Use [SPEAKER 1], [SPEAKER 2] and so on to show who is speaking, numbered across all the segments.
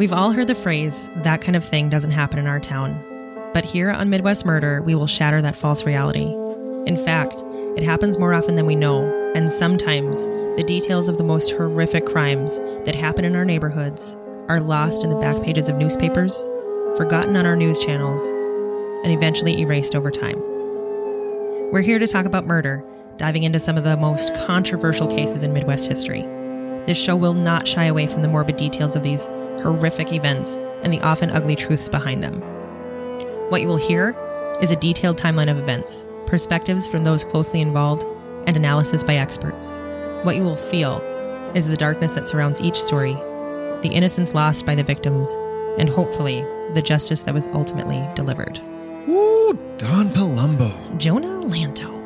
[SPEAKER 1] We've all heard the phrase, that kind of thing doesn't happen in our town. But here on Midwest Murder, we will shatter that false reality. In fact, it happens more often than we know, and sometimes the details of the most horrific crimes that happen in our neighborhoods are lost in the back pages of newspapers, forgotten on our news channels, and eventually erased over time. We're here to talk about murder, diving into some of the most controversial cases in Midwest history. This show will not shy away from the morbid details of these horrific events and the often ugly truths behind them. What you will hear is a detailed timeline of events, perspectives from those closely involved, and analysis by experts. What you will feel is the darkness that surrounds each story, the innocence lost by the victims, and hopefully the justice that was ultimately delivered.
[SPEAKER 2] Woo, Don Palumbo.
[SPEAKER 1] Jonah Lanto.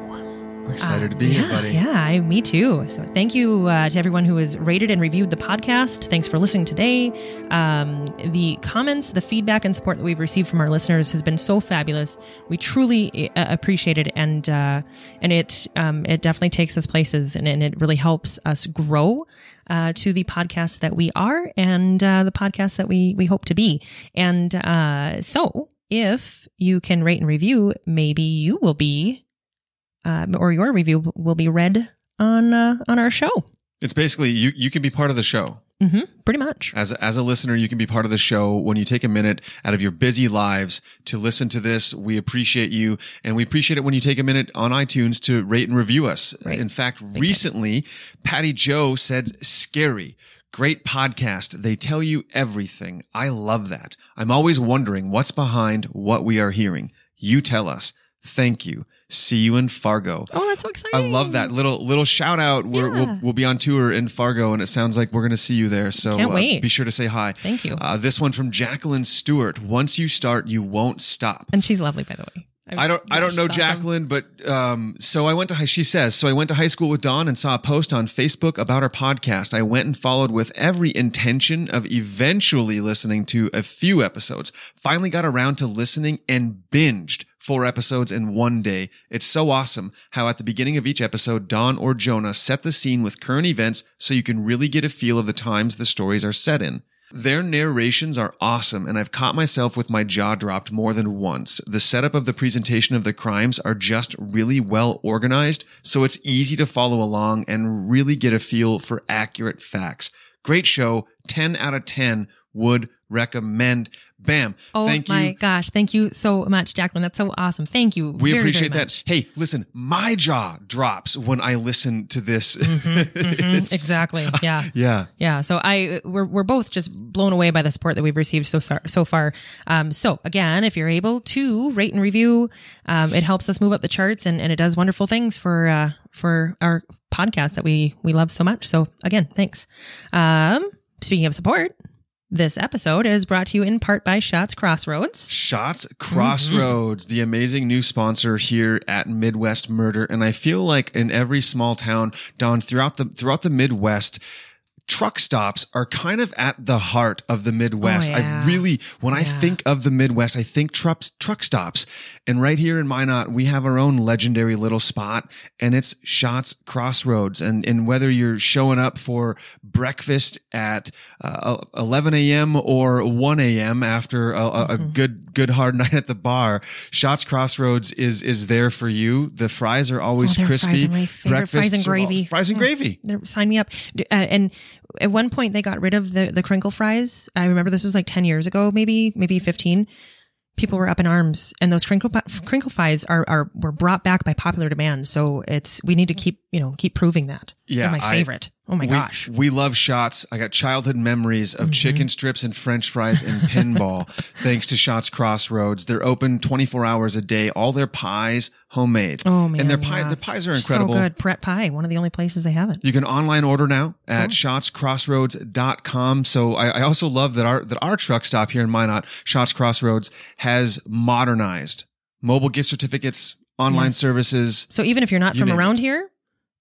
[SPEAKER 2] I'm excited
[SPEAKER 1] Uh,
[SPEAKER 2] to be
[SPEAKER 1] yeah,
[SPEAKER 2] here, buddy.
[SPEAKER 1] Yeah, I, me too. So thank you uh, to everyone who has rated and reviewed the podcast. Thanks for listening today. Um, the comments, the feedback, and support that we've received from our listeners has been so fabulous. We truly uh, appreciate it, and uh, and it um, it definitely takes us places, and, and it really helps us grow. Uh, to the podcast that we are and uh, the podcast that we we hope to be, and uh, so if you can rate and review, maybe you will be um, or your review will be read on uh, on our show.
[SPEAKER 2] It's basically you. You can be part of the show
[SPEAKER 1] hmm pretty much.
[SPEAKER 2] as as a listener. You can be part of the show when you take a minute out of your busy lives to listen to this. We appreciate you, and we appreciate it when you take a minute on iTunes to rate and review us.
[SPEAKER 1] Right.
[SPEAKER 2] In fact, recently, Patty Joe said, "Scary." Great podcast. They tell you everything. I love that. I'm always wondering what's behind what we are hearing. You tell us. Thank you. See you in Fargo.
[SPEAKER 1] Oh, that's so exciting!
[SPEAKER 2] I love that little little shout out. We're,
[SPEAKER 1] Yeah.
[SPEAKER 2] we'll we'll be on tour in Fargo, and it sounds like we're going to see you there. So
[SPEAKER 1] Can't
[SPEAKER 2] uh,
[SPEAKER 1] wait.
[SPEAKER 2] be sure to say hi.
[SPEAKER 1] Thank you.
[SPEAKER 2] Uh, this one from Jacqueline Stewart. Once you start, you won't stop.
[SPEAKER 1] And she's lovely, by the way.
[SPEAKER 2] I don't I don't know
[SPEAKER 1] awesome.
[SPEAKER 2] Jacqueline, but um, so I went to high. She says so. I went to high school with Dawn and saw a post on Facebook about our podcast. I went and followed with every intention of eventually listening to a few episodes. Finally got around to listening and binged four episodes in one day. It's so awesome how at the beginning of each episode, Don or Jonah set the scene with current events so you can really get a feel of the times the stories are set in. Their narrations are awesome, and I've caught myself with my jaw dropped more than once. The setup of the presentation of the crimes are just really well organized, so it's easy to follow along and really get a feel for accurate facts. Great show, 10 out of 10 would recommend. Bam.
[SPEAKER 1] Oh
[SPEAKER 2] Thank
[SPEAKER 1] my
[SPEAKER 2] you.
[SPEAKER 1] gosh! Thank you so much, Jacqueline. That's so awesome. Thank you.
[SPEAKER 2] We
[SPEAKER 1] very,
[SPEAKER 2] appreciate
[SPEAKER 1] very
[SPEAKER 2] that. Hey, listen, my jaw drops when I listen to this.
[SPEAKER 1] Mhm,
[SPEAKER 2] It's-
[SPEAKER 1] exactly. Yeah.
[SPEAKER 2] Yeah.
[SPEAKER 1] Yeah, so I we're we're both just blown away by the support that we've received so so, so far. Um, so again, if you're able to rate and review, um, it helps us move up the charts and, and it does wonderful things for uh, for our podcast that we we love so much. So again, thanks. Um, speaking of support, this episode is brought to you in part by Schatz Crossroads.
[SPEAKER 2] Schatz Crossroads, mm-hmm. the amazing new sponsor here at Midwest Murder, and I feel like in every small town, Don, throughout the throughout the Midwest, truck stops are kind of at the heart of the Midwest.
[SPEAKER 1] Oh, yeah.
[SPEAKER 2] I really, when I think of the Midwest, I think trucks truck stops, and right here in Minot, we have our own legendary little spot, and it's Schatz Crossroads, and and whether you're showing up for breakfast at uh, 11 a.m. or 1 a.m. after a, a, a
[SPEAKER 1] Mm-hmm.
[SPEAKER 2] good good hard night at the bar, Schatz Crossroads is is there for you. The fries are always
[SPEAKER 1] Oh,
[SPEAKER 2] crispy.
[SPEAKER 1] fries are favorite. Fries and gravy.
[SPEAKER 2] Fries and gravy.
[SPEAKER 1] Sign me up. Uh, and at one point, they got rid of the the crinkle fries. I remember this was like ten years ago, maybe maybe fifteen. People were up in arms, and those crinkle crinkle fries are are were brought back by popular demand. So it's we need to keep you know keep proving that.
[SPEAKER 2] Yeah,
[SPEAKER 1] They're my favorite. Oh my
[SPEAKER 2] we,
[SPEAKER 1] gosh.
[SPEAKER 2] We love Schatz. I got childhood memories of
[SPEAKER 1] Mm-hmm.
[SPEAKER 2] chicken strips and french fries and pinball thanks to Schatz Crossroads. They're open 24 hours a day. All their pies homemade.
[SPEAKER 1] Oh man,
[SPEAKER 2] And their pie
[SPEAKER 1] yeah.
[SPEAKER 2] pies are incredible.
[SPEAKER 1] So good. Brett Pie, one of the only places they have it.
[SPEAKER 2] You can online order now at schatzcrossroads.com. So I, I also love that our that our truck stop here in Minot, Schatz Crossroads, has modernized mobile gift certificates, online
[SPEAKER 1] Yes.
[SPEAKER 2] services.
[SPEAKER 1] So even if you're not
[SPEAKER 2] You
[SPEAKER 1] from around here,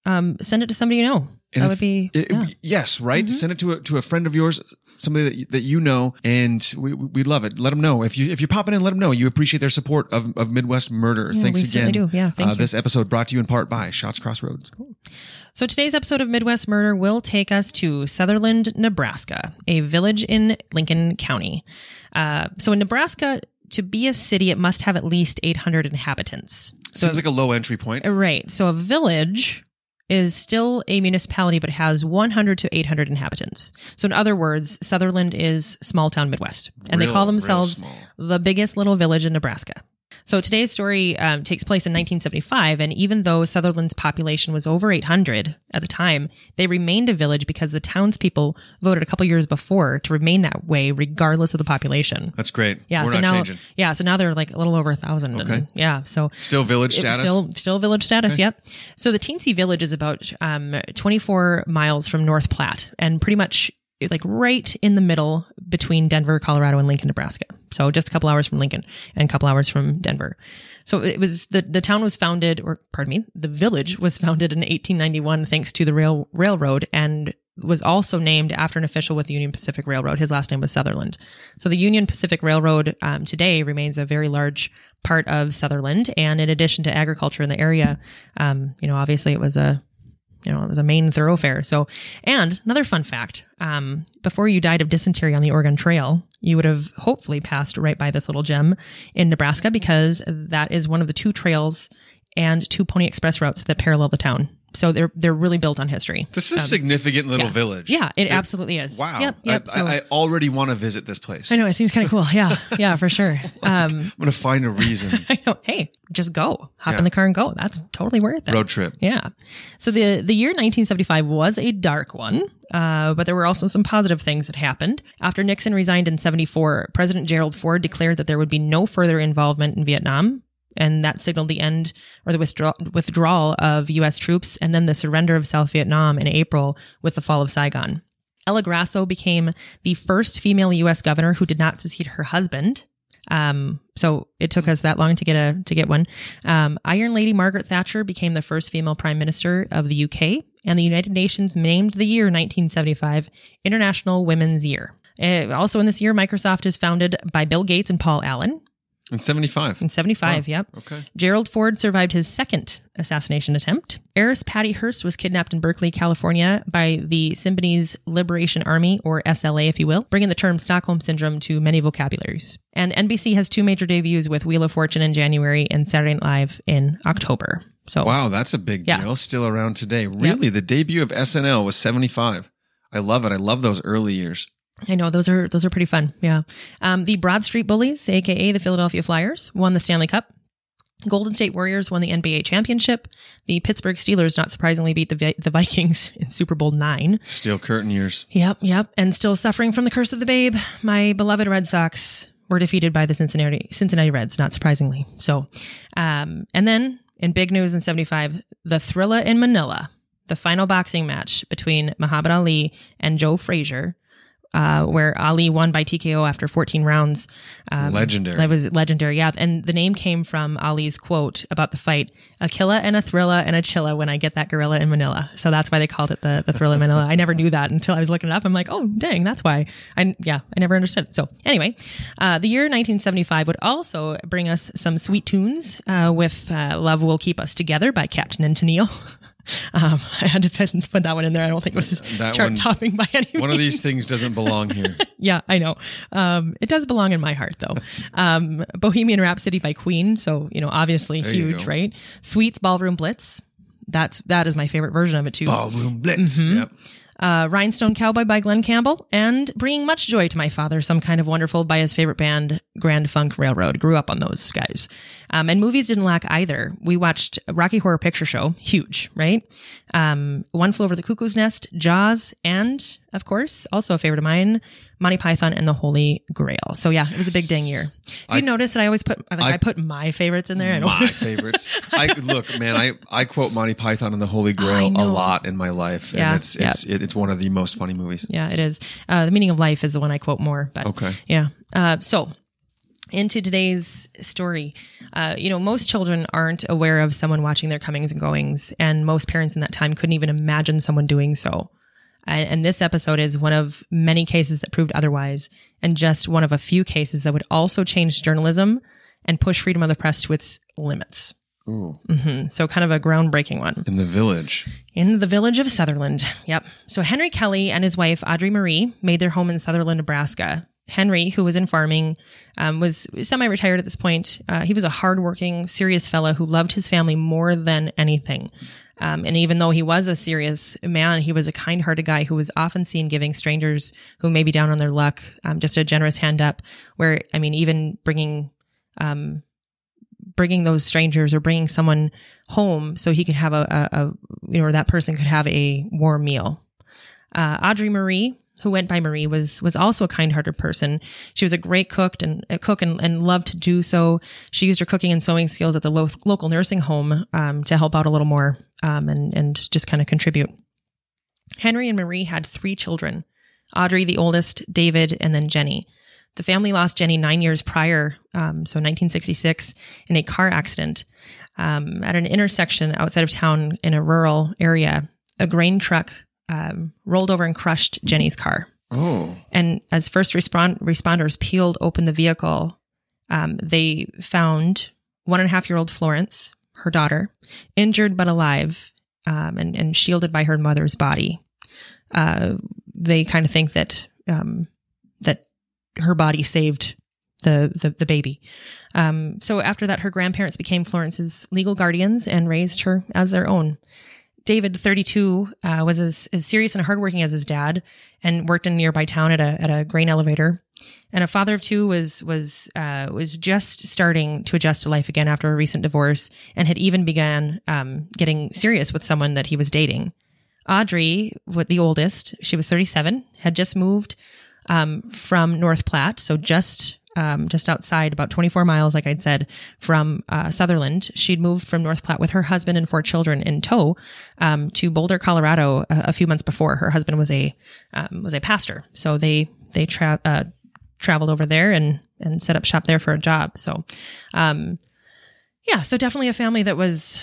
[SPEAKER 1] um, send it to somebody you know.
[SPEAKER 2] And
[SPEAKER 1] that
[SPEAKER 2] if-
[SPEAKER 1] would be
[SPEAKER 2] It-
[SPEAKER 1] yeah.
[SPEAKER 2] Yes, right.
[SPEAKER 1] Mhm.
[SPEAKER 2] Send it to a to a friend of yours, somebody that you, that you know, and we we love it. Let them know if you if you're popping in. Let them know you appreciate their support of, of Midwest Murder.
[SPEAKER 1] Yeah,
[SPEAKER 2] Thanks
[SPEAKER 1] we
[SPEAKER 2] again.
[SPEAKER 1] do. Yeah, thank
[SPEAKER 2] uh. This episode brought to you in part by Schatz Crossroads. Cool.
[SPEAKER 1] So today's episode of Midwest Murder will take us to Sutherland, Nebraska, a village in Lincoln County. Uh, so in Nebraska, to be a city, it must have at least 800 inhabitants. So,
[SPEAKER 2] Seems like a low entry point.
[SPEAKER 1] right. So a village is still a municipality, but has 100 to 800 inhabitants. So in other words, Sutherland is small town Midwest, and they call themselves the biggest little village in Nebraska. So today's story um, takes place in 1975, and even though Sutherland's population was over 800 at the time, they remained a village because the townspeople voted a couple years before to remain that way, regardless of the population.
[SPEAKER 2] That's great.
[SPEAKER 1] Yeah,
[SPEAKER 2] We're
[SPEAKER 1] so
[SPEAKER 2] not
[SPEAKER 1] now,
[SPEAKER 2] changing.
[SPEAKER 1] yeah, so now they're like a little over a thousand. and-
[SPEAKER 2] Okay.
[SPEAKER 1] yeah, so
[SPEAKER 2] Still village status.
[SPEAKER 1] Still, still village status. Yep. So the teensy village is about um, 24 miles from North Platte, and pretty much like right in the middle between Denver, Colorado, and Lincoln, Nebraska. So just a couple hours from Lincoln and a couple hours from Denver. So it was the the town was founded, or pardon me, the village was founded in 1891 thanks to the rail railroad and was also named after an official with the Union Pacific Railroad. His last name was Sutherland. So the Union Pacific Railroad um, today remains a very large part of Sutherland. And in addition to agriculture in the area, um, you know, obviously it was a you know, it was a main thoroughfare. So, and another fun fact, um, before you died of dysentery on the Oregon Trail, you would have hopefully passed right by this little gem in Nebraska because that is one of the two trails and two Pony Express routes that parallel the town. So they're, they're really built on history.
[SPEAKER 2] This is a significant little
[SPEAKER 1] Um, yeah.
[SPEAKER 2] village.
[SPEAKER 1] Yeah, it absolutely is.
[SPEAKER 2] Wow.
[SPEAKER 1] Yep. Yep.
[SPEAKER 2] I,
[SPEAKER 1] so,
[SPEAKER 2] I, I already want to visit this place.
[SPEAKER 1] I know it seems kind of cool. Yeah. Yeah, for sure. Um,
[SPEAKER 2] I'm to find a reason.
[SPEAKER 1] I know. Hey, just go. Hop
[SPEAKER 2] Yeah.
[SPEAKER 1] in the car and go. That's totally worth it.
[SPEAKER 2] Road trip.
[SPEAKER 1] Yeah. So the the year 1975 was a dark one, uh, but there were also some positive things that happened. After Nixon resigned in 74, President Gerald Ford declared that there would be no further involvement in Vietnam. And that signaled the end or the withdraw- withdrawal of U.S. troops and then the surrender of South Vietnam in April with the fall of Saigon. Ella Grasso became the first female U.S. governor who did not succeed her husband. Um, so it took us that long to get a to get one. Um, Iron Lady Margaret Thatcher became the first female prime minister of the UK, and the United Nations named the year 1975 International Women's Year. Uh, also in this year, Microsoft is founded by Bill Gates and Paul Allen
[SPEAKER 2] In 75.
[SPEAKER 1] in 75. Yep.
[SPEAKER 2] Okay.
[SPEAKER 1] Gerald Ford survived his second assassination attempt. Heiress Patty Hearst was kidnapped in Berkeley, California by the Symbionese Liberation Army, or SLA, if you will, bringing the term Stockholm Syndrome to many vocabularies. And NBC has two major debuts with Wheel of Fortune in January and Saturday Night Live in October. So,
[SPEAKER 2] Wow, that's a big
[SPEAKER 1] Yeah.
[SPEAKER 2] deal. Still around today. Really, the debut of SNL was 75. I love it. I love those early years.
[SPEAKER 1] I know those are those are pretty fun. Yeah. Um, the Broad Street Bullies, aka the Philadelphia Flyers, won the Stanley Cup. Golden State Warriors won the NBA championship. The Pittsburgh Steelers, not surprisingly, beat the Vi- the Vikings in Super Bowl nine.
[SPEAKER 2] Steel curtain years.
[SPEAKER 1] Yep, yep. And still suffering from the curse of the babe, my beloved Red Sox were defeated by the Cincinnati Cincinnati Reds, not surprisingly. So, um, and then in big news in '75, the Thrilla in Manila, the final boxing match between Muhammad Ali and Joe Frazier. Uh, where Ali won by TKO after 14 rounds. Um,
[SPEAKER 2] Legendary.
[SPEAKER 1] That was legendary, yeah. And the name came from Ali's quote about the fight: "A killa and a thriller and a chilla when I get that gorilla in Manila." So that's why they called it the the thrilla in Manila. I never knew that until I was looking it up. I'm like, oh, dang, that's why. I yeah, I never understood. it. So anyway, uh, the year 1975 would also bring us some sweet tunes uh, with uh, "Love Will Keep Us Together" by Captain and Tennille. Um, I had to put, that one in there. I don't think it was
[SPEAKER 2] That
[SPEAKER 1] chart
[SPEAKER 2] one-
[SPEAKER 1] topping by any
[SPEAKER 2] One of these things doesn't belong here.
[SPEAKER 1] Yeah, I know. Um, it does belong in my heart, though. Um, Bohemian Rhapsody by Queen. So, you know, obviously
[SPEAKER 2] There
[SPEAKER 1] huge, right? Sweets Ballroom Blitz. That's, that is my favorite version of it, too.
[SPEAKER 2] Ballroom Blitz.
[SPEAKER 1] Mm-hmm.
[SPEAKER 2] Yep.
[SPEAKER 1] Uh, Rhinestone Cowboy by Glen Campbell and Bringing Much Joy to My Father, Some Kind of Wonderful by his favorite band, Grand Funk Railroad. Grew up on those guys. Um, and movies didn't lack either. We watched Rocky Horror Picture Show, huge, right? Um, One Flew Over the Cuckoo's Nest, Jaws, and of course, also a favorite of mine, Monty Python and the Holy Grail. So yeah, it was a big dang year. You notice that I always put, like, I,
[SPEAKER 2] I-
[SPEAKER 1] put my favorites in there? I
[SPEAKER 2] My favorites. I look, man. I, I quote Monty Python and the Holy Grail a lot in my life,
[SPEAKER 1] Yeah,
[SPEAKER 2] and it's it's it, it's one of the most funny movies.
[SPEAKER 1] Yeah, it is. Uh, the meaning of life is the one I quote more. But
[SPEAKER 2] Okay.
[SPEAKER 1] yeah. Uh, so into today's story, uh, you know, most children aren't aware of someone watching their comings and goings, and most parents in that time couldn't even imagine someone doing so. And, and this episode is one of many cases that proved otherwise, and just one of a few cases that would also change journalism and push freedom of the press to its limits.
[SPEAKER 2] Ooh,
[SPEAKER 1] hmm So kind of a groundbreaking one.
[SPEAKER 2] in the village.
[SPEAKER 1] In the village of Sutherland. Yep. So Henry Kelly and his wife, Audrey Marie, made their home in Sutherland, Nebraska. Henry, who was in farming, um, was semi retired at this point. Uh, he was a hardworking, serious fellow who loved his family more than anything. Um, and even though he was a serious man, he was a kind hearted guy who was often seen giving strangers who may be down on their luck um, just a generous hand up. Where, I mean, even bringing um, bringing those strangers or bringing someone home so he could have a, a, a you know, or that person could have a warm meal. Uh, Audrey Marie, who went by Marie, was was also a kind-hearted person. She was a great cook and a cook and, and loved to do so. She used her cooking and sewing skills at the lo- local nursing home um, to help out a little more um, and and just kind of contribute. Henry and Marie had three children: Audrey, the oldest, David, and then Jenny. The family lost Jenny nine years prior, um, so 1966, in a car accident um, at an intersection outside of town in a rural area. A grain truck um, rolled over and crushed Jenny's car.
[SPEAKER 2] Oh,
[SPEAKER 1] And as first respond- responders peeled open the vehicle, um, they found one and a half year old Florence, her daughter, injured but alive um, and, and shielded by her mother's body. Uh, they kind of think that um, that her body saved the the, the baby. Um, so after that, her grandparents became Florence's legal guardians and raised her as their own. David, 32, uh, was as, as serious and hardworking as his dad and worked in a nearby town at a, at a grain elevator. And a father of two was, was, uh, was just starting to adjust to life again after a recent divorce and had even began, um, getting serious with someone that he was dating. Audrey, the oldest, she was 37, had just moved, um, from North Platte. So just, um, just outside, about 24 miles, like I'd said, from uh, Sutherland. She'd moved from North Platte with her husband and four children in tow um, to Boulder, Colorado, a, a few months before. Her husband was a um, was a pastor, so they they tra- uh, traveled over there and and set up shop there for a job. So, um, yeah, so definitely a family that was,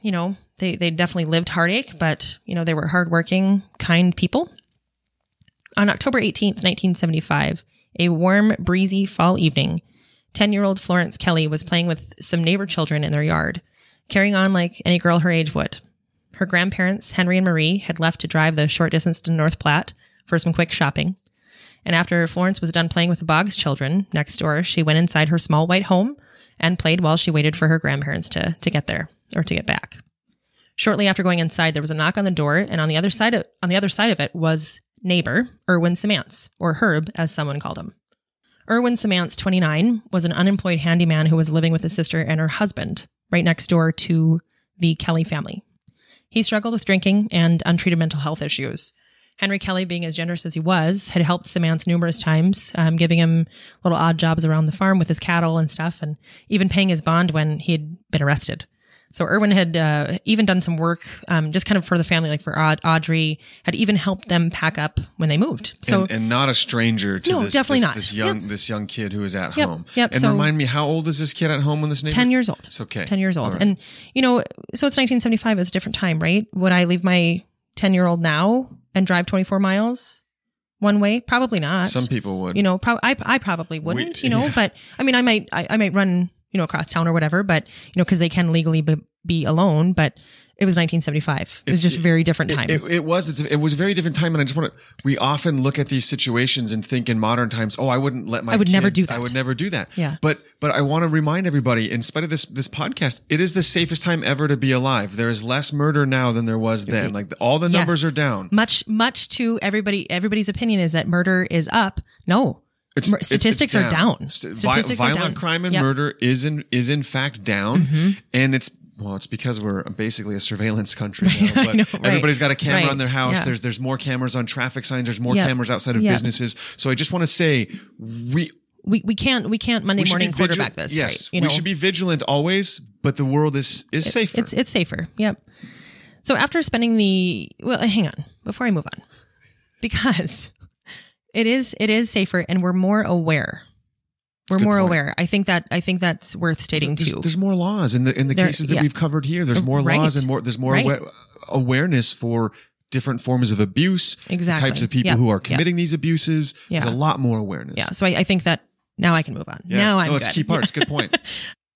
[SPEAKER 1] you know, they they definitely lived heartache, but you know they were hardworking, kind people. On October 18th, 1975, a warm, breezy fall evening, 10 year old Florence Kelly was playing with some neighbor children in their yard, carrying on like any girl her age would. Her grandparents, Henry and Marie, had left to drive the short distance to North Platte for some quick shopping. And after Florence was done playing with the Boggs children next door, she went inside her small white home and played while she waited for her grandparents to, to get there or to get back. Shortly after going inside, there was a knock on the door, and on the other side of, on the other side of it was neighbor Erwin Simants, or Herb, as someone called him. Erwin Simants, 29, was an unemployed handyman who was living with his sister and her husband right next door to the Kelly family. He struggled with drinking and untreated mental health issues. Henry Kelly, being as generous as he was, had helped Simants numerous times, um, giving him little odd jobs around the farm with his cattle and stuff, and even paying his bond when he had been arrested. So Erwin had uh, even done some work, um, just kind of for the family, like for Aud- Audrey, had even helped them pack up when they moved. So
[SPEAKER 2] and, and not a stranger to
[SPEAKER 1] No,
[SPEAKER 2] this,
[SPEAKER 1] definitely
[SPEAKER 2] this,
[SPEAKER 1] not.
[SPEAKER 2] this young this young kid who is at
[SPEAKER 1] Yep,
[SPEAKER 2] home.
[SPEAKER 1] yep,
[SPEAKER 2] And
[SPEAKER 1] so-
[SPEAKER 2] remind me, how old is this kid at home when this neighbor?
[SPEAKER 1] 10 years old.
[SPEAKER 2] It's okay.
[SPEAKER 1] 10 years old.
[SPEAKER 2] Right.
[SPEAKER 1] And, you know, so it's 1975. It's a different time, right? Would I leave my 10 year old now and drive 24 miles one way? Probably not.
[SPEAKER 2] Some people would.
[SPEAKER 1] you know, pro- I, I probably wouldn't,
[SPEAKER 2] We-
[SPEAKER 1] you know,
[SPEAKER 2] yeah.
[SPEAKER 1] but I mean, I might, I, I might run, you know, across town or whatever, but, you know, cause they can legally be, be alone, but it was 1975. It was just a very different time.
[SPEAKER 2] It, it was. It's, it was a very different time, and I just want to. We often look at these situations and think in modern times, "Oh, I wouldn't let my.
[SPEAKER 1] I would never do that.
[SPEAKER 2] I would never do that."
[SPEAKER 1] Yeah.
[SPEAKER 2] But but I want to remind everybody, in spite of this this podcast, it is the safest time ever to be alive. There is less murder now than there was then. Like all the numbers
[SPEAKER 1] Yes.
[SPEAKER 2] are down.
[SPEAKER 1] Much, much to everybody, everybody's opinion is that murder is up. No.
[SPEAKER 2] It's, it's-
[SPEAKER 1] statistics
[SPEAKER 2] it's
[SPEAKER 1] are down.
[SPEAKER 2] St- vi-
[SPEAKER 1] Statistics are
[SPEAKER 2] violent
[SPEAKER 1] down.
[SPEAKER 2] crime and
[SPEAKER 1] Yep. Mm-hmm.
[SPEAKER 2] murder is in is in fact down, and it's well, it's because we're basically a surveillance country now. But
[SPEAKER 1] know, right.
[SPEAKER 2] everybody's got a camera
[SPEAKER 1] Right.
[SPEAKER 2] on their house.
[SPEAKER 1] Yeah.
[SPEAKER 2] There's there's more cameras on traffic signs. There's more
[SPEAKER 1] Yep.
[SPEAKER 2] cameras outside of
[SPEAKER 1] Yep.
[SPEAKER 2] businesses. So I just want to say we.
[SPEAKER 1] We, we can't, we can't Monday
[SPEAKER 2] we
[SPEAKER 1] morning
[SPEAKER 2] be vigil-
[SPEAKER 1] quarterback this.
[SPEAKER 2] Yes,
[SPEAKER 1] right?
[SPEAKER 2] We
[SPEAKER 1] know?
[SPEAKER 2] should be vigilant always, but the world is is safer.
[SPEAKER 1] It's it's safer. Yep. So after spending the well, hang on before I move on, because it is it is safer and we're more aware. We're more
[SPEAKER 2] point.
[SPEAKER 1] aware. I think that I think that's worth stating
[SPEAKER 2] there's,
[SPEAKER 1] too.
[SPEAKER 2] there's more laws in the in the
[SPEAKER 1] There-
[SPEAKER 2] cases that
[SPEAKER 1] yeah.
[SPEAKER 2] we've covered here. There's more
[SPEAKER 1] Right.
[SPEAKER 2] laws and more. There's more
[SPEAKER 1] Right.
[SPEAKER 2] awa- awareness for different forms of abuse.
[SPEAKER 1] Exactly.
[SPEAKER 2] types of people
[SPEAKER 1] Yeah.
[SPEAKER 2] who are
[SPEAKER 1] Yeah.
[SPEAKER 2] committing these abuses.
[SPEAKER 1] Yeah.
[SPEAKER 2] There's a lot more awareness.
[SPEAKER 1] Yeah. So I, I think that now I can move on.
[SPEAKER 2] Yeah.
[SPEAKER 1] Now I'm
[SPEAKER 2] no, it's
[SPEAKER 1] good.
[SPEAKER 2] key parts. Good point.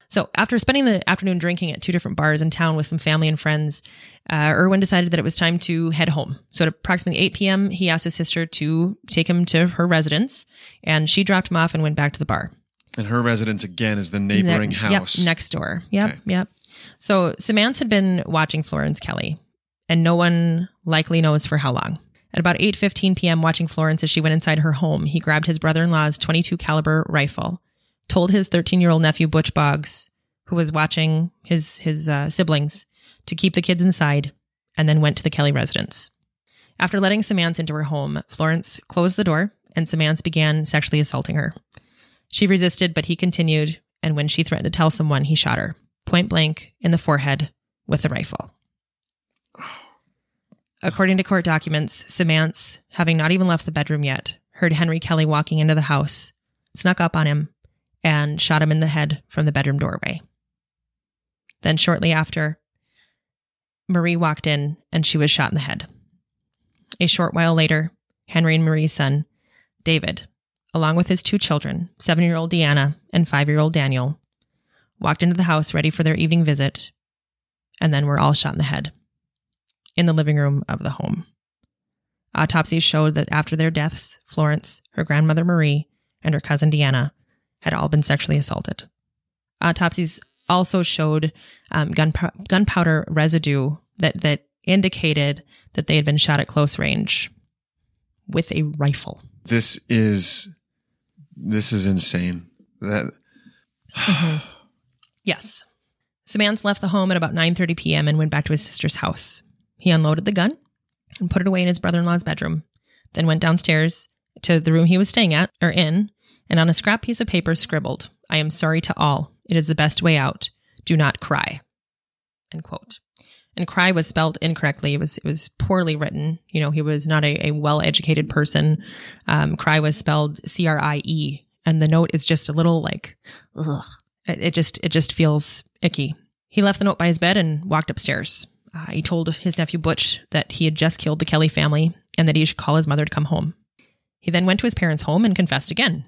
[SPEAKER 1] So after spending the afternoon drinking at two different bars in town with some family and friends, uh, Erwin decided that it was time to head home. So at approximately 8 p.m., he asked his sister to take him to her residence, and she dropped him off and went back to the bar.
[SPEAKER 2] And her residence again is the neighboring
[SPEAKER 1] Ne-
[SPEAKER 2] house.
[SPEAKER 1] Yep, next door. Yep,
[SPEAKER 2] Okay.
[SPEAKER 1] yep. So Simants had been watching Florence Kelly, and no one likely knows for how long. At about 8:15 p.m., watching Florence as she went inside her home, he grabbed his brother-in-law's 22 caliber rifle, told his 13-year-old nephew Butch Boggs, who was watching his his uh, siblings, to keep the kids inside, and then went to the Kelly residence. After letting Simants into her home, Florence closed the door, and Simants began sexually assaulting her. She resisted, but he continued, and when she threatened to tell someone, he shot her point blank in the forehead with a rifle. According to court documents, Simants, having not even left the bedroom yet, heard Henry Kelly walking into the house, snuck up on him, and shot him in the head from the bedroom doorway. Then, shortly after, Marie walked in and she was shot in the head. A short while later, Henry and Marie's son, David, along with his two children, seven year old Deanna and five year old Daniel, walked into the house ready for their evening visit, and then were all shot in the head in the living room of the home. Autopsies showed that after their deaths, Florence, her grandmother Marie, and her cousin Deanna had all been sexually assaulted. Autopsies also showed um, gunpow- gunpowder residue that, that indicated that they had been shot at close range with a rifle.
[SPEAKER 2] This is this is insane. That
[SPEAKER 1] Yes. Simants left the home at about 9:30 p.m. and went back to his sister's house. He unloaded the gun and put it away in his brother-in-law's bedroom, then went downstairs to the room he was staying at or in, and on a scrap piece of paper scribbled, "I am sorry to all. It is the best way out. Do not cry." End quote. And cry was spelled incorrectly. It was it was poorly written. You know, he was not a, a well educated person. Um, cry was spelled C R I E, and the note is just a little like, ugh. It, it just it just feels icky. He left the note by his bed and walked upstairs. Uh, he told his nephew Butch that he had just killed the Kelly family and that he should call his mother to come home. He then went to his parents' home and confessed again.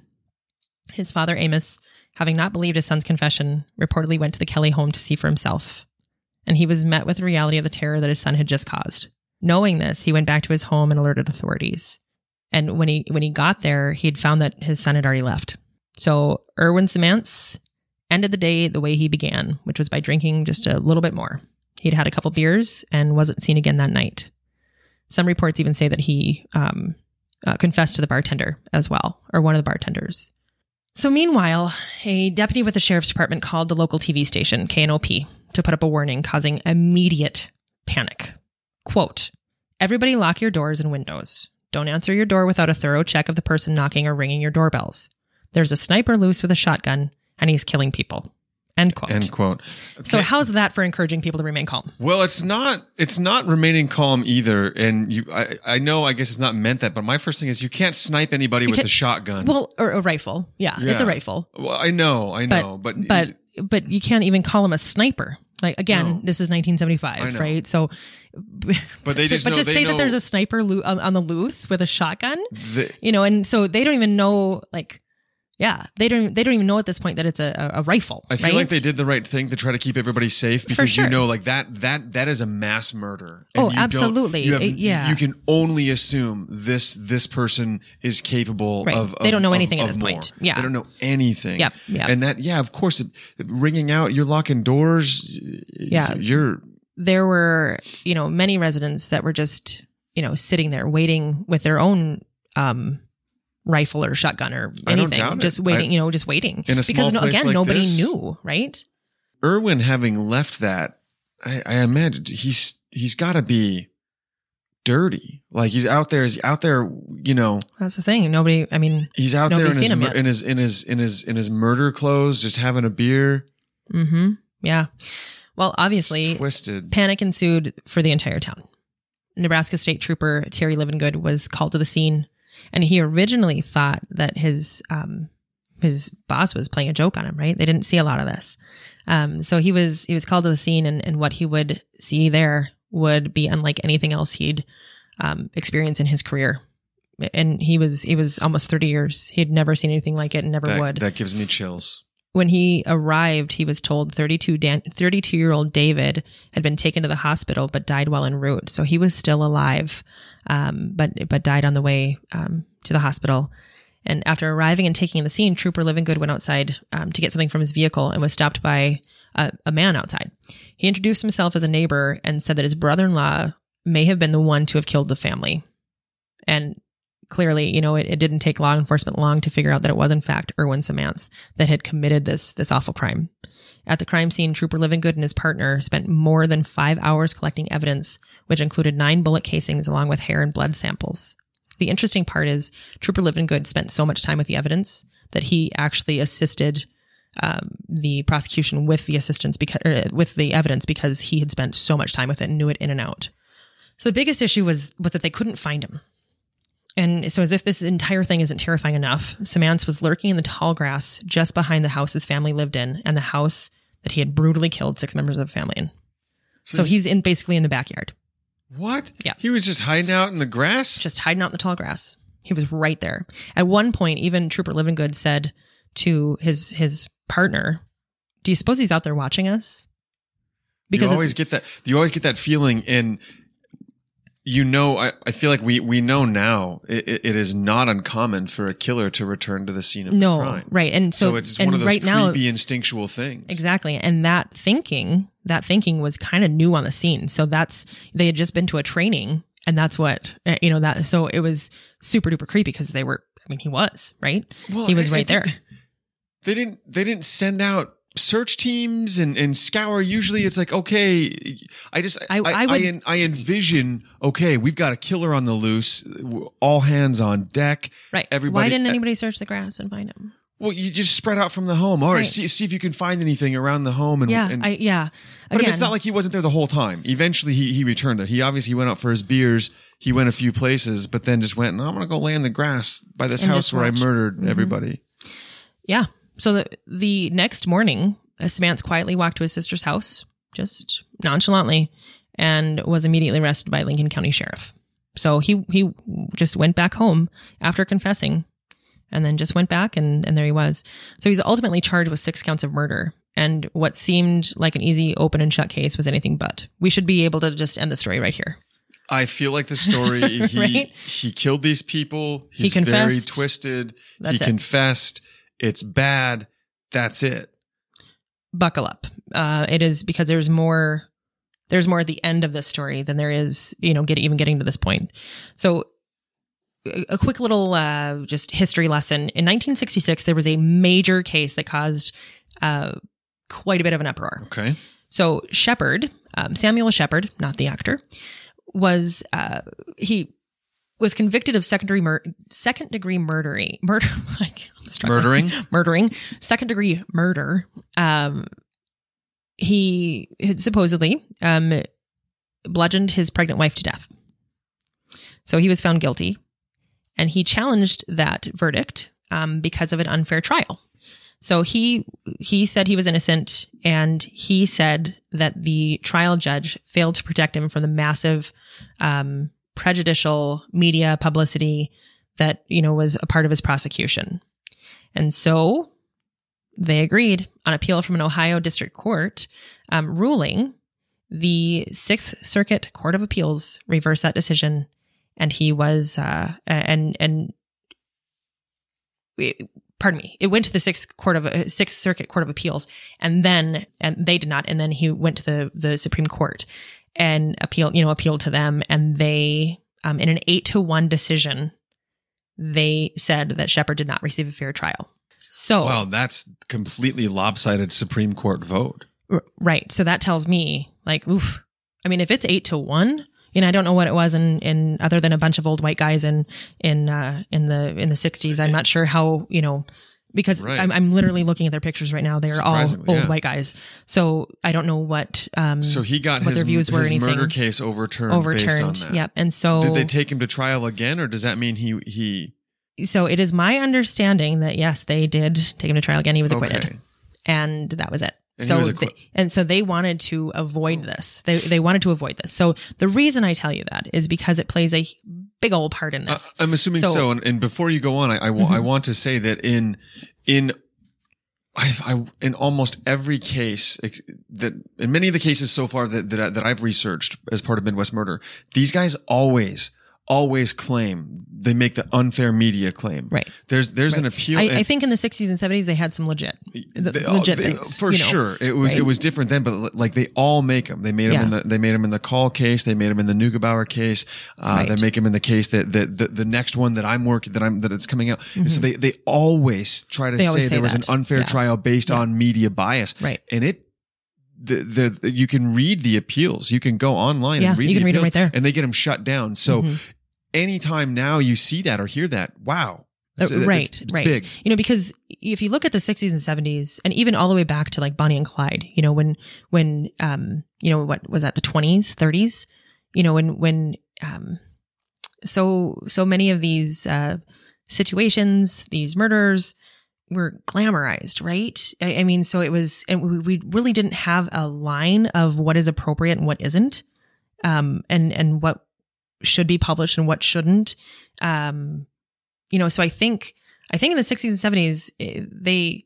[SPEAKER 1] His father Amos, having not believed his son's confession, reportedly went to the Kelly home to see for himself, and he was met with the reality of the terror that his son had just caused. Knowing this, he went back to his home and alerted authorities. And when he when he got there, he had found that his son had already left. So Erwin Simants ended the day the way he began, which was by drinking just a little bit more. He'd had a couple beers and wasn't seen again that night. Some reports even say that he um, uh, confessed to the bartender as well, or one of the bartenders. So meanwhile, a deputy with the sheriff's department called the local TV station, KNOP, to put up a warning causing immediate panic. Quote, Everybody lock your doors and windows. Don't answer your door without a thorough check of the person knocking or ringing your doorbells. There's a sniper loose with a shotgun and he's killing people. End quote.
[SPEAKER 2] end quote.
[SPEAKER 1] So how's that for encouraging people to remain calm?
[SPEAKER 2] Well, it's not. It's not remaining calm either. And you, I, I know. I guess it's not meant that. But my first thing is you can't snipe anybody with a shotgun.
[SPEAKER 1] Well, or a rifle. Yeah, it's a rifle.
[SPEAKER 2] Well, I know. I know. But
[SPEAKER 1] but but you can't even call him a sniper. Like again,
[SPEAKER 2] No.
[SPEAKER 1] this is 1975, right? So,
[SPEAKER 2] But they just
[SPEAKER 1] but
[SPEAKER 2] know-
[SPEAKER 1] just say
[SPEAKER 2] know-
[SPEAKER 1] that there's a sniper on, on the loose with a shotgun, you know, and so they don't even know. Like, yeah, they don't they don't even know at this point that it's a, a, rifle.
[SPEAKER 2] I feel
[SPEAKER 1] right?
[SPEAKER 2] like they did the right thing to try to keep everybody safe because
[SPEAKER 1] sure.
[SPEAKER 2] you know, like that that that is a mass murder. And
[SPEAKER 1] Oh,
[SPEAKER 2] you don't-
[SPEAKER 1] absolutely.
[SPEAKER 2] You have,
[SPEAKER 1] It- yeah.
[SPEAKER 2] You can only assume this this person is capable
[SPEAKER 1] Right.
[SPEAKER 2] of,
[SPEAKER 1] They don't know
[SPEAKER 2] of-
[SPEAKER 1] anything at
[SPEAKER 2] of
[SPEAKER 1] this
[SPEAKER 2] more.
[SPEAKER 1] point. Yeah.
[SPEAKER 2] They don't know anything.
[SPEAKER 1] Yeah, yep.
[SPEAKER 2] And that, yeah, of course, ringing out. You're locking doors.
[SPEAKER 1] Yeah.
[SPEAKER 2] You're
[SPEAKER 1] there were you know many residents that were just you know sitting there waiting with their own um rifle or shotgun or anything
[SPEAKER 2] doubt it.
[SPEAKER 1] just waiting
[SPEAKER 2] I-
[SPEAKER 1] you know just waiting
[SPEAKER 2] In a small
[SPEAKER 1] because no,
[SPEAKER 2] place
[SPEAKER 1] again
[SPEAKER 2] like
[SPEAKER 1] nobody
[SPEAKER 2] this-
[SPEAKER 1] knew right
[SPEAKER 2] Erwin having left that. I, I imagine he's he's got to be dirty. Like he's out there. He's out there. You know.
[SPEAKER 1] that's the thing nobody i mean
[SPEAKER 2] He's out there in his, mur- in his in his in his in his murder clothes, just having a beer.
[SPEAKER 1] hmm yeah well
[SPEAKER 2] It's
[SPEAKER 1] obviously
[SPEAKER 2] twisted.
[SPEAKER 1] panic ensued for the entire town nebraska state trooper terry livengood was called to the scene and he originally thought that his um his boss was playing a joke on him right? They didn't see a lot of this. Um so he was he was called to the scene and, and what he would see there would be unlike anything else he'd um experienced in his career. And he was he was almost 30 years. He'd never seen anything like it and never
[SPEAKER 2] That,
[SPEAKER 1] would.
[SPEAKER 2] that gives me chills.
[SPEAKER 1] When he arrived, he was told 32 Dan- 32 year old David had been taken to the hospital but died while en route. So he was still alive, um, but but died on the way um, to the hospital. And after arriving and taking the scene, Trooper Livingood went outside um, to get something from his vehicle and was stopped by a, a man outside. He introduced himself as a neighbor and said that his brother in law may have been the one to have killed the family. And clearly, you know, it, it didn't take law enforcement long to figure out that it was in fact Erwin Simants that had committed this this awful crime. At the crime scene, Trooper Livingood and his partner spent more than five hours collecting evidence, which included nine bullet casings along with hair and blood samples. The interesting part is Trooper Livingood spent so much time with the evidence that he actually assisted um, the prosecution with the assistance because er, with the evidence because he had spent so much time with it and knew it in and out. So the biggest issue was was that they couldn't find him. And so, as if this entire thing isn't terrifying enough, Simants was lurking in the tall grass just behind the house his family lived in and the house that he had brutally killed six members of the family in. So, so he's in basically in the backyard.
[SPEAKER 2] What?
[SPEAKER 1] Yeah.
[SPEAKER 2] He was just hiding out in the grass?
[SPEAKER 1] Just hiding out in the tall grass. He was right there. At one point, even Trooper Livingood said to his his partner, "Do you suppose he's out there watching us?"
[SPEAKER 2] Because you always get that. You always get that feeling, and you know, I, I feel like we, we know now it, it is not uncommon for a killer to return to the scene of
[SPEAKER 1] no,
[SPEAKER 2] the crime.
[SPEAKER 1] Right. And so,
[SPEAKER 2] so it's
[SPEAKER 1] and
[SPEAKER 2] one of those
[SPEAKER 1] right
[SPEAKER 2] creepy
[SPEAKER 1] now,
[SPEAKER 2] instinctual things.
[SPEAKER 1] Exactly. And that thinking, that thinking was kind of new on the scene. So that's, they had just been to a training and that's what, uh, you know, that, so it was super duper creepy because they were, I mean, he was, right? Well, he was right there.
[SPEAKER 2] They didn't, they didn't send out search teams and, and scour usually it's like okay i just i I, I, would, I, I, envision okay we've got a killer on the loose all hands on deck.
[SPEAKER 1] Right.
[SPEAKER 2] Everybody
[SPEAKER 1] why didn't anybody search the grass and find him?
[SPEAKER 2] well you just spread out from the home. All right, right. See, see if you can find anything around the home and
[SPEAKER 1] yeah
[SPEAKER 2] and,
[SPEAKER 1] I, yeah. Again,
[SPEAKER 2] but it's not like he wasn't there the whole time. Eventually he, he returned it. He obviously went out for his beers. He went a few places but then just went i'm gonna go lay in the grass by this house where i murdered mm-hmm. everybody.
[SPEAKER 1] Yeah so the, the next morning, uh, Simants quietly walked to his sister's house, just nonchalantly, and was immediately arrested by Lincoln County Sheriff. So he he just went back home after confessing, and then just went back, and and there he was. So he's ultimately charged with six counts of murder. And what seemed like an easy open and shut case was anything but. We should be able to just end the story right here.
[SPEAKER 2] I feel like the story he right? he killed these people. He's he very twisted. That's he it. confessed it's bad. That's it.
[SPEAKER 1] Buckle up. Uh, it is because there's more. There's more at the end of this story than there is, you know, get even getting to this point. So, a quick little uh, just history lesson. In 1966, there was a major case that caused uh, quite a bit of an uproar.
[SPEAKER 2] Okay.
[SPEAKER 1] So Sheppard, um, Samuel Sheppard, not the actor, was uh, he was convicted of secondary mur- second degree murdering murder like
[SPEAKER 2] murdering?
[SPEAKER 1] Murdering. Second degree murder. Um he had supposedly um bludgeoned his pregnant wife to death. So he was found guilty. And he challenged that verdict um, because of an unfair trial. So he he said he was innocent and he said that the trial judge failed to protect him from the massive um, prejudicial media publicity that, you know, was a part of his prosecution. And so they agreed on appeal from an Ohio district court um, ruling. The Sixth Circuit Court of Appeals reversed that decision, and he was uh, and and pardon me, it went to the Sixth Court of uh, Sixth Circuit Court of Appeals, and then and they did not, and then he went to the the Supreme Court, and appeal, you know, appealed to them. And they, um, in an eight to one decision, they said that Sheppard did not receive a fair trial. So,
[SPEAKER 2] wow, that's completely lopsided Supreme Court vote.
[SPEAKER 1] R- right. So that tells me, like, oof. I mean, if it's eight to one, you know, I don't know what it was in, in other than a bunch of old white guys in in uh, in the in the sixties. I'm not sure how you know because right. I'm, I'm literally looking at their pictures right now. They're all old yeah. white guys. So I don't know what. Um,
[SPEAKER 2] so he got what his, their views were. anything. murder case overturned. Overturned.
[SPEAKER 1] Yep. And so
[SPEAKER 2] did they take him to trial again, or does that mean he he?
[SPEAKER 1] So it is my understanding that yes, they did take him to trial again. He was acquitted, okay. and that was it. And so they, and so they wanted to avoid this. They they wanted to avoid this. So the reason I tell you that is because it plays a big old part in this.
[SPEAKER 2] Uh, I'm assuming so. so. And, and, before you go on, I I, mm-hmm. I want to say that in in I, I, in almost every case that, in many of the cases so far that, that, that I've researched as part of Midwest Murder, these guys always, always claim they make the unfair media claim.
[SPEAKER 1] Right.
[SPEAKER 2] There's, there's an appeal.
[SPEAKER 1] I, I think in the 60s and 70s they had some legit, the,
[SPEAKER 2] they-
[SPEAKER 1] legit
[SPEAKER 2] they-
[SPEAKER 1] things
[SPEAKER 2] for
[SPEAKER 1] you know,
[SPEAKER 2] sure. It was
[SPEAKER 1] right?
[SPEAKER 2] it was different then, but like they all make them. They made them
[SPEAKER 1] Yeah.
[SPEAKER 2] in the they made them in the call case. They made them in the Neugebauer case. Uh, They
[SPEAKER 1] Right.
[SPEAKER 2] make them in the case that that the, the next one that I'm working that I'm that it's coming out. So they they always try to
[SPEAKER 1] Mm-hmm. They
[SPEAKER 2] say
[SPEAKER 1] say
[SPEAKER 2] there was an unfair
[SPEAKER 1] Yeah.
[SPEAKER 2] trial based on media bias,
[SPEAKER 1] Right.
[SPEAKER 2] And it. The, the, you can read the appeals. You can go online
[SPEAKER 1] Yeah,
[SPEAKER 2] and read
[SPEAKER 1] you
[SPEAKER 2] the
[SPEAKER 1] can read 'em
[SPEAKER 2] appeals,
[SPEAKER 1] right there. Mm-hmm.
[SPEAKER 2] and they get them shut down. So anytime now you see that or hear that, wow,
[SPEAKER 1] Uh,
[SPEAKER 2] It's- it's-
[SPEAKER 1] right,
[SPEAKER 2] it's
[SPEAKER 1] right.
[SPEAKER 2] big.
[SPEAKER 1] You know, because if you look at the 60s and 70s, and even all the way back to like Bonnie and Clyde, you know, when when um, you know, what was that, the 20s, 30s, you know, when when um, so so many of these uh, situations, these murders were glamorized, right? I, I mean, so it was, and we, we really didn't have a line of what is appropriate and what isn't, um, and and what should be published and what shouldn't. Um, you know, so I think I think in the 60s and 70s eh, they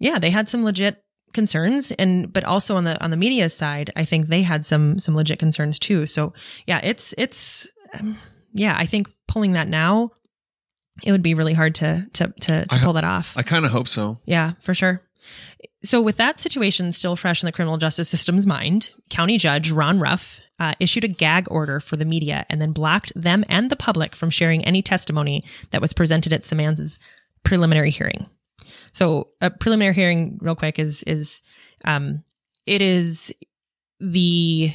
[SPEAKER 1] yeah, they had some legit concerns and but also on the on the media side, I think they had some some legit concerns too. So, yeah, it's it's um, yeah, I think pulling that now it would be really hard to to to, to pull that off.
[SPEAKER 2] I kind of hope so.
[SPEAKER 1] Yeah, for sure. So, with that situation still fresh in the criminal justice system's mind, County Judge Ron Ruff uh, issued a gag order for the media and then blocked them and the public from sharing any testimony that was presented at Simants' preliminary hearing. So, a preliminary hearing, real quick, is is um, it is the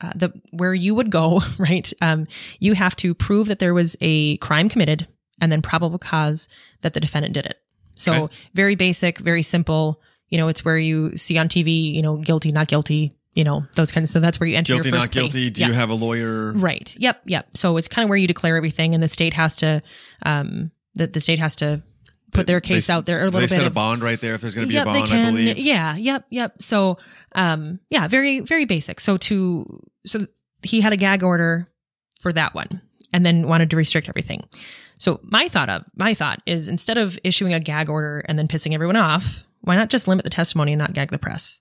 [SPEAKER 1] uh, the where you would go, right? Um, you have to prove that there was a crime committed and then probable cause that the defendant did it. So
[SPEAKER 2] Okay.
[SPEAKER 1] very basic, very simple. You know, it's where you see on TV, you know, guilty, not guilty, you know, those kinds of so that's where you enter
[SPEAKER 2] Guilty,
[SPEAKER 1] your
[SPEAKER 2] not
[SPEAKER 1] first plea.
[SPEAKER 2] guilty. Do
[SPEAKER 1] Yeah.
[SPEAKER 2] you have a lawyer?
[SPEAKER 1] Right. Yep. Yep. So it's kind of where you declare everything and the state has to um the, the state has to put their case
[SPEAKER 2] s-
[SPEAKER 1] out there a
[SPEAKER 2] They
[SPEAKER 1] little bit
[SPEAKER 2] set a bond right there if there's going to be
[SPEAKER 1] yep,
[SPEAKER 2] a
[SPEAKER 1] they
[SPEAKER 2] bond,
[SPEAKER 1] can.
[SPEAKER 2] I believe.
[SPEAKER 1] Yeah, yep, yep. So, um, yeah, very, very basic. So to, so he had a gag order for that one and then wanted to restrict everything. So my thought of, my thought is instead of issuing a gag order and then pissing everyone off, why not just limit the testimony and not gag the press?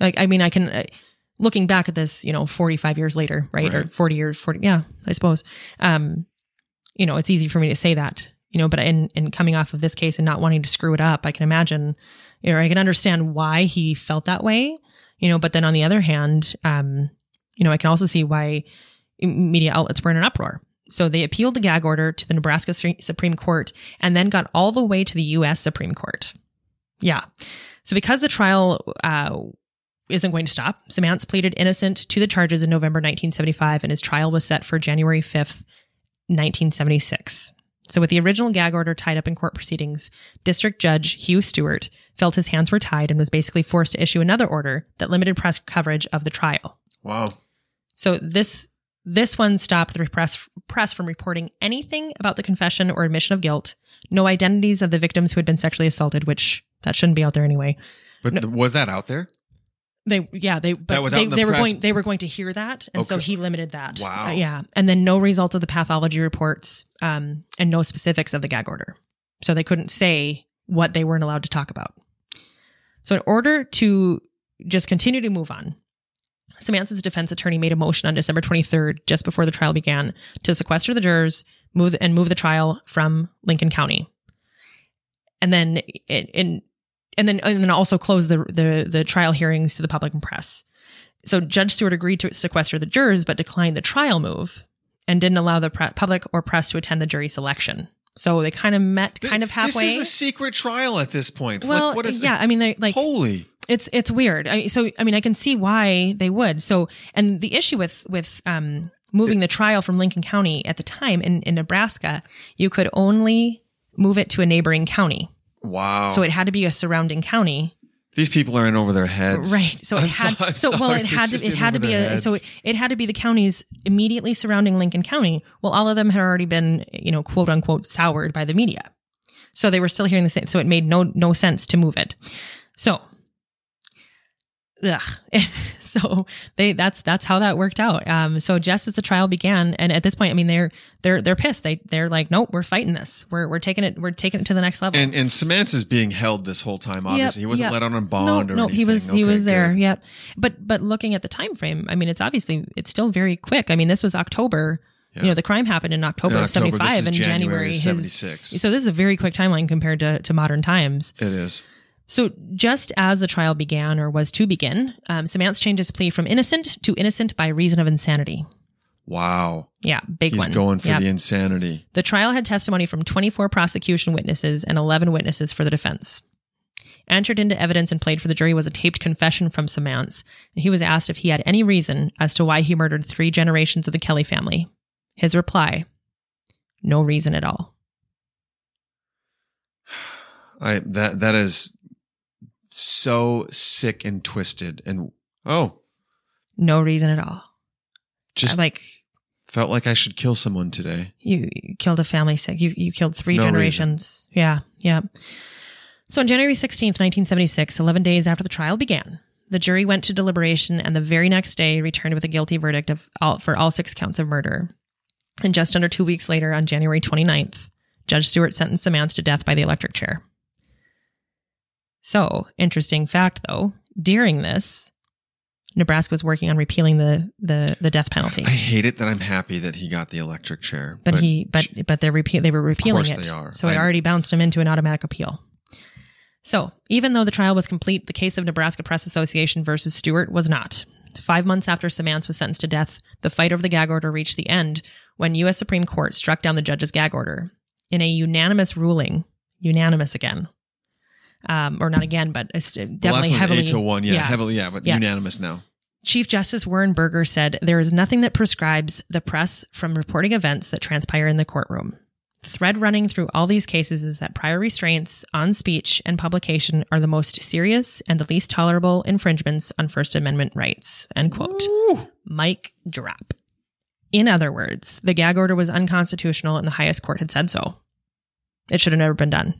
[SPEAKER 1] Like, I mean, I can, uh, looking back at this, you know, 45 years later, right? Or 40 years, 40, yeah, I suppose. Um, you know, it's easy for me to say that, you know, but in, in coming off of this case and not wanting to screw it up, I can imagine, you know, I can understand why he felt that way, you know, but then on the other hand, um, you know, I can also see why media outlets were in an uproar. So they appealed the gag order to the Nebraska Supreme Court and then got all the way to the U.S. Supreme Court. Yeah. So because the trial, uh, isn't going to stop. Simants pleaded innocent to the charges in November 1975, and his trial was set for January 5th, 1976. So, with the original gag order tied up in court proceedings, District Judge Hugh Stuart felt his hands were tied and was basically forced to issue another order that limited press coverage of the trial.
[SPEAKER 2] Wow.
[SPEAKER 1] So this this one stopped the press press from reporting anything about the confession or admission of guilt, no identities of the victims who had been sexually assaulted, which that shouldn't be out there anyway.
[SPEAKER 2] But th- was that out there?
[SPEAKER 1] They yeah they but
[SPEAKER 2] That was out
[SPEAKER 1] they,
[SPEAKER 2] in the
[SPEAKER 1] they were going they were going to hear that and so he limited that.
[SPEAKER 2] Wow.
[SPEAKER 1] Uh, yeah, and then no results of the pathology reports um, and no specifics of the gag order, so they couldn't say what they weren't allowed to talk about. So in order to just continue to move on, Simants's defense attorney made a motion on December 23rd, just before the trial began, to sequester the jurors, move and move the trial from Lincoln County, and then in, in and then and then also close the the the trial hearings to the public and press. So Judge Stuart agreed to sequester the jurors, but declined the trial move and didn't allow the pre- public or press to attend the jury selection. So they kind of met kind of halfway.
[SPEAKER 2] This is a secret trial at this point.
[SPEAKER 1] well,
[SPEAKER 2] what, what is
[SPEAKER 1] yeah, I mean, they like
[SPEAKER 2] Holy.
[SPEAKER 1] it's it's weird. I, so I mean, I can see why they would. So and the issue with with um, moving the trial from Lincoln County at the time in in Nebraska, you could only move it to a neighboring county.
[SPEAKER 2] Wow.
[SPEAKER 1] So it had to be a surrounding county
[SPEAKER 2] These people are in over their heads.
[SPEAKER 1] Right. So it
[SPEAKER 2] I'm
[SPEAKER 1] had
[SPEAKER 2] so-
[SPEAKER 1] so well it had to it had to be a so it, it had to be the counties immediately surrounding Lincoln County. Well, all of them had already been, you know, quote unquote soured by the media. So they were still hearing the same so it made no no sense to move it. So ugh. so they that's that's how that worked out. Um, so just as the trial began, and at this point, I mean they're they're they're pissed. They they're like, nope, we're fighting this. We're we're taking it. We're taking it to the next level.
[SPEAKER 2] And and Simants's being held this whole time. Obviously, he wasn't
[SPEAKER 1] yep.
[SPEAKER 2] let out on bond
[SPEAKER 1] no,
[SPEAKER 2] or
[SPEAKER 1] no,
[SPEAKER 2] anything.
[SPEAKER 1] he was he
[SPEAKER 2] Okay,
[SPEAKER 1] was there.
[SPEAKER 2] good.
[SPEAKER 1] Yep. But but looking at the time frame, I mean, it's obviously it's still very quick. I mean, this was October. You know, the crime happened in October
[SPEAKER 2] In
[SPEAKER 1] of
[SPEAKER 2] October, this
[SPEAKER 1] '75,
[SPEAKER 2] is
[SPEAKER 1] and
[SPEAKER 2] January
[SPEAKER 1] January, his
[SPEAKER 2] 76.
[SPEAKER 1] So this is a very quick timeline compared to to modern times.
[SPEAKER 2] It is.
[SPEAKER 1] So just as the trial began or was to begin, um, Simants changed his plea from innocent to innocent by reason of insanity.
[SPEAKER 2] Wow.
[SPEAKER 1] Yeah, big
[SPEAKER 2] He's
[SPEAKER 1] one.
[SPEAKER 2] going for
[SPEAKER 1] Yep.
[SPEAKER 2] the insanity.
[SPEAKER 1] The trial had testimony from 24 prosecution witnesses and 11 witnesses for the defense. Entered into evidence and played for the jury was a taped confession from Simants. And he was asked if he had any reason as to why he murdered three generations of the Kelly family. His reply, no reason at all.
[SPEAKER 2] I that that is so sick and twisted and oh,
[SPEAKER 1] No reason at all.
[SPEAKER 2] just
[SPEAKER 1] like
[SPEAKER 2] felt like I should kill someone today.
[SPEAKER 1] you, you killed a family sick. You, you killed three
[SPEAKER 2] No
[SPEAKER 1] generations. Yeah, yeah. So on January 16th, 1976, 11 days after the trial began, the jury went to deliberation and the very next day returned with a guilty verdict of all, for all six counts of murder. And just under two weeks later, on January 29th, Judge Stuart sentenced Simants to death by the electric chair. So, interesting fact though, during this, Nebraska was working on repealing the, the, the death penalty.
[SPEAKER 2] I hate it that I'm happy that he got the electric chair.
[SPEAKER 1] But, he, but, but they're repeal, they were repealing
[SPEAKER 2] course
[SPEAKER 1] it.
[SPEAKER 2] they are.
[SPEAKER 1] So it
[SPEAKER 2] I-
[SPEAKER 1] already bounced him into an automatic appeal. So even though the trial was complete, the case of Nebraska Press Association versus Stuart was not. Five months after Simants was sentenced to death, the fight over the gag order reached the end when U.S. Supreme Court struck down the judge's gag order in a unanimous ruling, unanimous again, um, or not again, but it's definitely
[SPEAKER 2] one's
[SPEAKER 1] heavily
[SPEAKER 2] eight to one. Yeah, heavily. Yeah, but
[SPEAKER 1] Yeah.
[SPEAKER 2] unanimous now.
[SPEAKER 1] Chief Justice Warren Burger said, There is nothing that prescribes the press from reporting events that transpire in the courtroom. The thread running through all these cases is that prior restraints on speech and publication are the most serious and the least tolerable infringements on First Amendment rights. End quote. Mike drop. In other words, the gag order was unconstitutional and the highest court had said so. It should have never been done.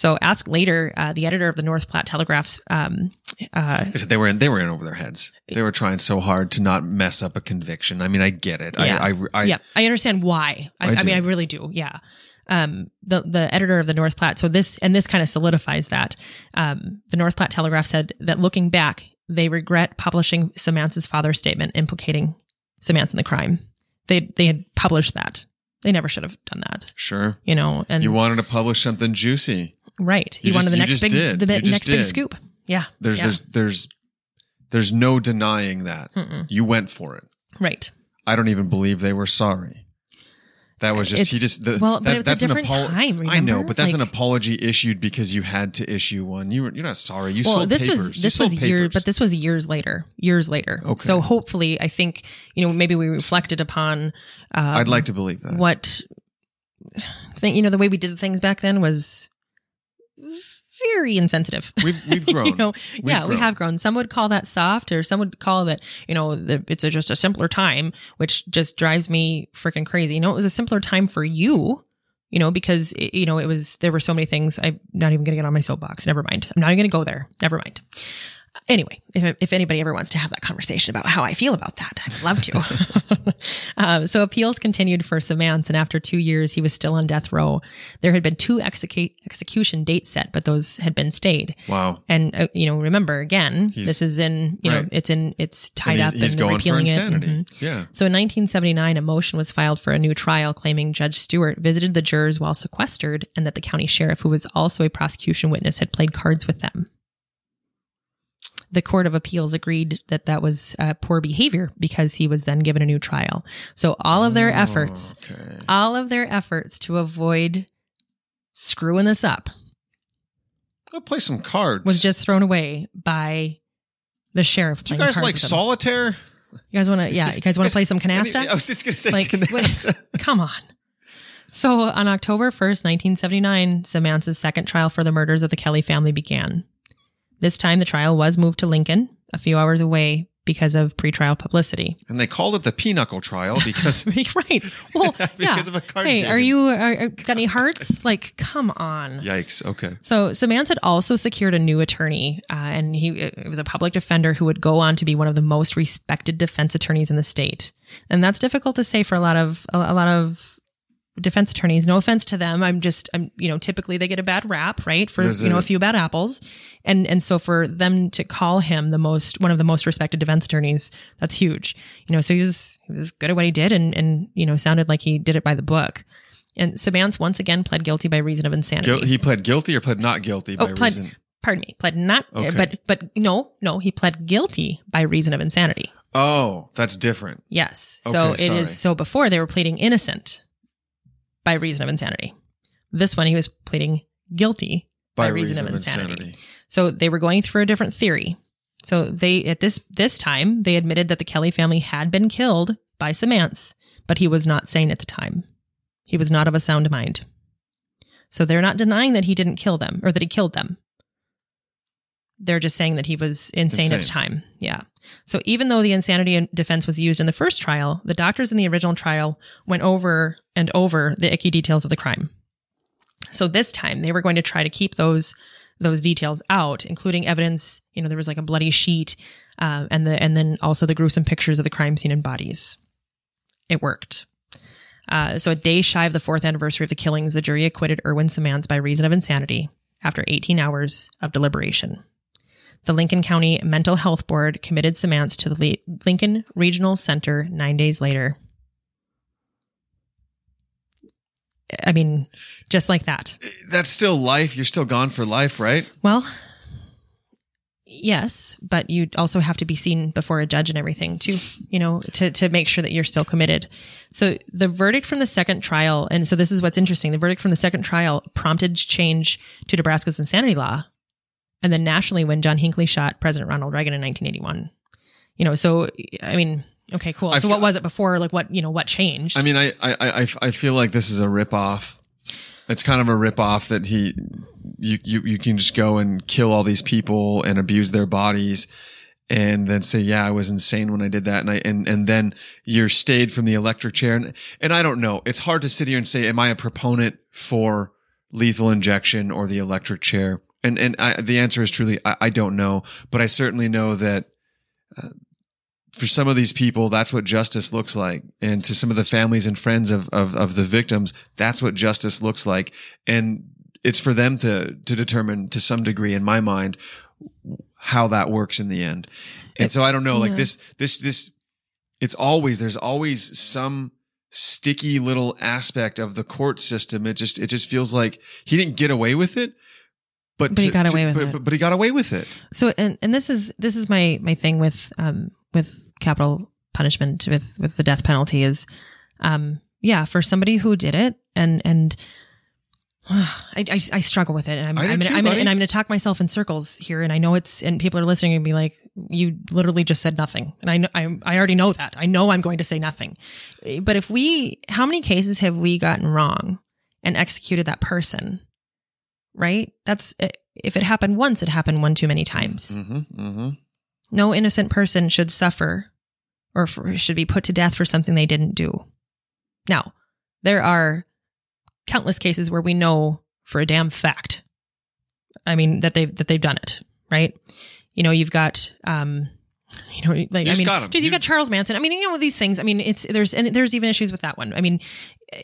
[SPEAKER 1] So ask later, uh, the editor of the North Platte Telegraph's um, uh,
[SPEAKER 2] they were in. They were in over their heads. They were trying so hard to not mess up a conviction. I mean, I get it.
[SPEAKER 1] Yeah.
[SPEAKER 2] I, I, I,
[SPEAKER 1] yeah, I understand why. I,
[SPEAKER 2] I
[SPEAKER 1] I, mean, I really do. Yeah. Um, the the editor of the North Platte. So this and this kind of solidifies that. Um, the North Platte Telegraph said that looking back, they regret publishing Simants's father's statement implicating Simants in the crime. They they had published that. They never should have done that.
[SPEAKER 2] Sure.
[SPEAKER 1] You know, and
[SPEAKER 2] You wanted to publish something juicy.
[SPEAKER 1] Right. He
[SPEAKER 2] you
[SPEAKER 1] wanted
[SPEAKER 2] just-
[SPEAKER 1] the next big
[SPEAKER 2] did.
[SPEAKER 1] the
[SPEAKER 2] You
[SPEAKER 1] bit-
[SPEAKER 2] just
[SPEAKER 1] next big scoop. Yeah.
[SPEAKER 2] There's
[SPEAKER 1] yeah.
[SPEAKER 2] there's there's there's no denying that. You went for it.
[SPEAKER 1] right.
[SPEAKER 2] I don't even believe they were sorry. That was just he just the,
[SPEAKER 1] well, but
[SPEAKER 2] that-
[SPEAKER 1] it was a
[SPEAKER 2] that's an
[SPEAKER 1] different time,
[SPEAKER 2] I know, but that's an apology issued because you had to issue one. You were you're not sorry. You
[SPEAKER 1] well,
[SPEAKER 2] sold
[SPEAKER 1] this
[SPEAKER 2] papers.
[SPEAKER 1] was this was years, but this was years later. Years later.
[SPEAKER 2] Okay.
[SPEAKER 1] So hopefully, I think you know maybe we reflected upon
[SPEAKER 2] I'd um, like to believe that.
[SPEAKER 1] what think you know the way we did things back then was very insensitive.
[SPEAKER 2] We've we've grown.
[SPEAKER 1] you know,
[SPEAKER 2] We've
[SPEAKER 1] yeah, we have grown. Some would call that soft, or some would call that you know the, it's a, just a simpler time, which just drives me freaking crazy. You know, it was a simpler time for you. You know, because it, you know it was there were so many things. I'm not even going to get on my soapbox. Never mind. I'm not even going to go there. Never mind. Anyway, if, if anybody ever wants to have that conversation about how I feel about that, I'd love to. um, so appeals continued for Simants, and after two years, he was still on death row. There had been two execu- execution dates set, but those had been stayed.
[SPEAKER 2] Wow.
[SPEAKER 1] And uh, you know, remember again,
[SPEAKER 2] He's-
[SPEAKER 1] this is in you know, it's in it's tied
[SPEAKER 2] And he's,
[SPEAKER 1] up
[SPEAKER 2] he's
[SPEAKER 1] and
[SPEAKER 2] going for
[SPEAKER 1] repealing it.
[SPEAKER 2] insanity.
[SPEAKER 1] Mhm.
[SPEAKER 2] Yeah.
[SPEAKER 1] So in 1979, a motion was filed for a new trial claiming Judge Stuart visited the jurors while sequestered and that the county sheriff, who was also a prosecution witness, had played cards with them. The Court of Appeals agreed that that was uh, poor behavior because he was then given a new trial. So all of their efforts,
[SPEAKER 2] Okay.
[SPEAKER 1] all of their efforts to avoid screwing this up
[SPEAKER 2] Go play some cards.
[SPEAKER 1] was just thrown away by the sheriff.
[SPEAKER 2] Do you guys like solitaire?
[SPEAKER 1] You guys want to? Yeah, you guys want to play some canasta?
[SPEAKER 2] I was just gonna say
[SPEAKER 1] like,
[SPEAKER 2] canasta.
[SPEAKER 1] come on. So on October 1st, 1979, Simants's second trial for the murders of the Kelly family began. This time the trial was moved to Lincoln, a few hours away because of pretrial publicity.
[SPEAKER 2] And they called it the pinochle trial because
[SPEAKER 1] right. Well,
[SPEAKER 2] Because
[SPEAKER 1] yeah.
[SPEAKER 2] of a card
[SPEAKER 1] hey, are you are, are- got any hearts? like, come on.
[SPEAKER 2] yikes. Okay.
[SPEAKER 1] So Simants had also secured a new attorney, uh, and he it was a public defender who would go on to be one of the most respected defense attorneys in the state. And that's difficult to say for a lot of a, a lot of defense attorneys. No offense to them. I'm just I'm you know typically they get a bad rap, right? For
[SPEAKER 2] There's
[SPEAKER 1] you know
[SPEAKER 2] a-
[SPEAKER 1] a few bad apples, and and so for them to call him the most one of the most respected defense attorneys, that's huge. You know, so he was he was good at what he did, and and you know sounded like he did it by the book. And Simants once again pled guilty by reason of insanity.
[SPEAKER 2] Guil- he pled guilty or pled not guilty oh, by
[SPEAKER 1] Oh, pled,
[SPEAKER 2] reason.
[SPEAKER 1] pardon me, pled not, eh,
[SPEAKER 2] Okay.
[SPEAKER 1] but, but no, no, he pled guilty by reason of insanity.
[SPEAKER 2] Oh, that's different.
[SPEAKER 1] Yes. so
[SPEAKER 2] Okay,
[SPEAKER 1] it is,
[SPEAKER 2] sorry.
[SPEAKER 1] so before they were pleading innocent by reason of insanity. This one, he was pleading guilty by, reason, of, insanity. So they were going through a different theory. So they, at this, this time, they admitted that the Kelly family had been killed by Simants, but he was not sane at the time. He was not of a sound mind. So they're not denying that he didn't kill them or that he killed them. They're just saying that he was insane, at the time. Yeah. So even though the insanity defense was used in the first trial, the doctors in the original trial went over and over the icky details of the crime. So this time they were going to try to keep those those details out, including evidence. You know, there was like a bloody sheet, uh, and the and then also the gruesome pictures of the crime scene and bodies. It worked. Uh, so a day shy of the fourth anniversary of the killings, the jury acquitted Erwin Simants by reason of insanity after 18 hours of deliberation. The Lincoln County Mental Health Board committed Simants to the Le- Lincoln Regional Center nine days later. I mean, just like that.
[SPEAKER 2] That's still life. You're still gone for life, right?
[SPEAKER 1] Well, yes, but you also have to be seen before a judge and everything too, you know, to, to make sure that you're still committed. So the verdict from the second trial, and so this is what's interesting. The verdict from the second trial prompted change to Nebraska's insanity law and then nationally when John Hinckley shot President Ronald Reagan in 1981. You know, so, I mean, okay, cool. So
[SPEAKER 2] feel-
[SPEAKER 1] what was it before? Like what, you know, what changed?
[SPEAKER 2] I mean, I, I, I, I feel like this is a ripoff. It's kind of a ripoff that he, you, you, you can just go and kill all these people and abuse their bodies and then say, yeah, I was insane when I did that. And I, and, and then you're stayed from the electric chair. And, and I don't know. It's hard to sit here and say, am I a proponent for lethal injection or the electric chair? And, and I, the answer is truly, I, I don't know, but I certainly know that uh, for some of these people, that's what justice looks like. And to some of the families and friends of, of, of the victims, that's what justice looks like. And it's for them to, to determine to some degree in my mind how that works in the end. And so I don't know, like
[SPEAKER 1] yeah.
[SPEAKER 2] this, this, this, it's always, there's always some sticky little aspect of the court system. It just, it just feels like he didn't get away with it. But,
[SPEAKER 1] But he got away with
[SPEAKER 2] but,
[SPEAKER 1] it.
[SPEAKER 2] But, he got away with it.
[SPEAKER 1] so and and this is this is my my thing with um with capital punishment with with the death penalty is um yeah for somebody who did it and and I, I, I struggle with it and I'm
[SPEAKER 2] I
[SPEAKER 1] I'm,
[SPEAKER 2] too,
[SPEAKER 1] gonna, I'm gonna, and I'm gonna talk myself in circles here and I know it's and people are listening and be like you literally just said nothing and I know I, I already know that I know I'm going to say nothing but if we how many cases have we gotten wrong and executed that person right that's if it happened once it happened one too many times
[SPEAKER 2] Mm-hmm, mm-hmm.
[SPEAKER 1] no innocent person should suffer or for, should be put to death for something they didn't do. Now, there are countless cases where we know for a damn fact. I mean that they've that they've done it, right? You know, you've got um you know, like I mean,
[SPEAKER 2] got
[SPEAKER 1] geez, you
[SPEAKER 2] You-
[SPEAKER 1] got Charles Manson. I mean, you know these things. I mean, it's there's and there's even issues with that one. I mean, eh,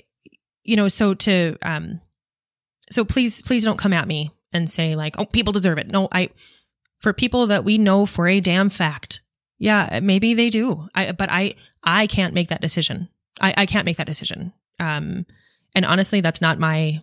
[SPEAKER 1] you know, so to um, so please please don't come at me and say like, oh, people deserve it. No, I for people that we know for a damn fact, yeah, maybe they do. I but I I can't make that decision. I I can't make that decision. Um, and honestly, that's not my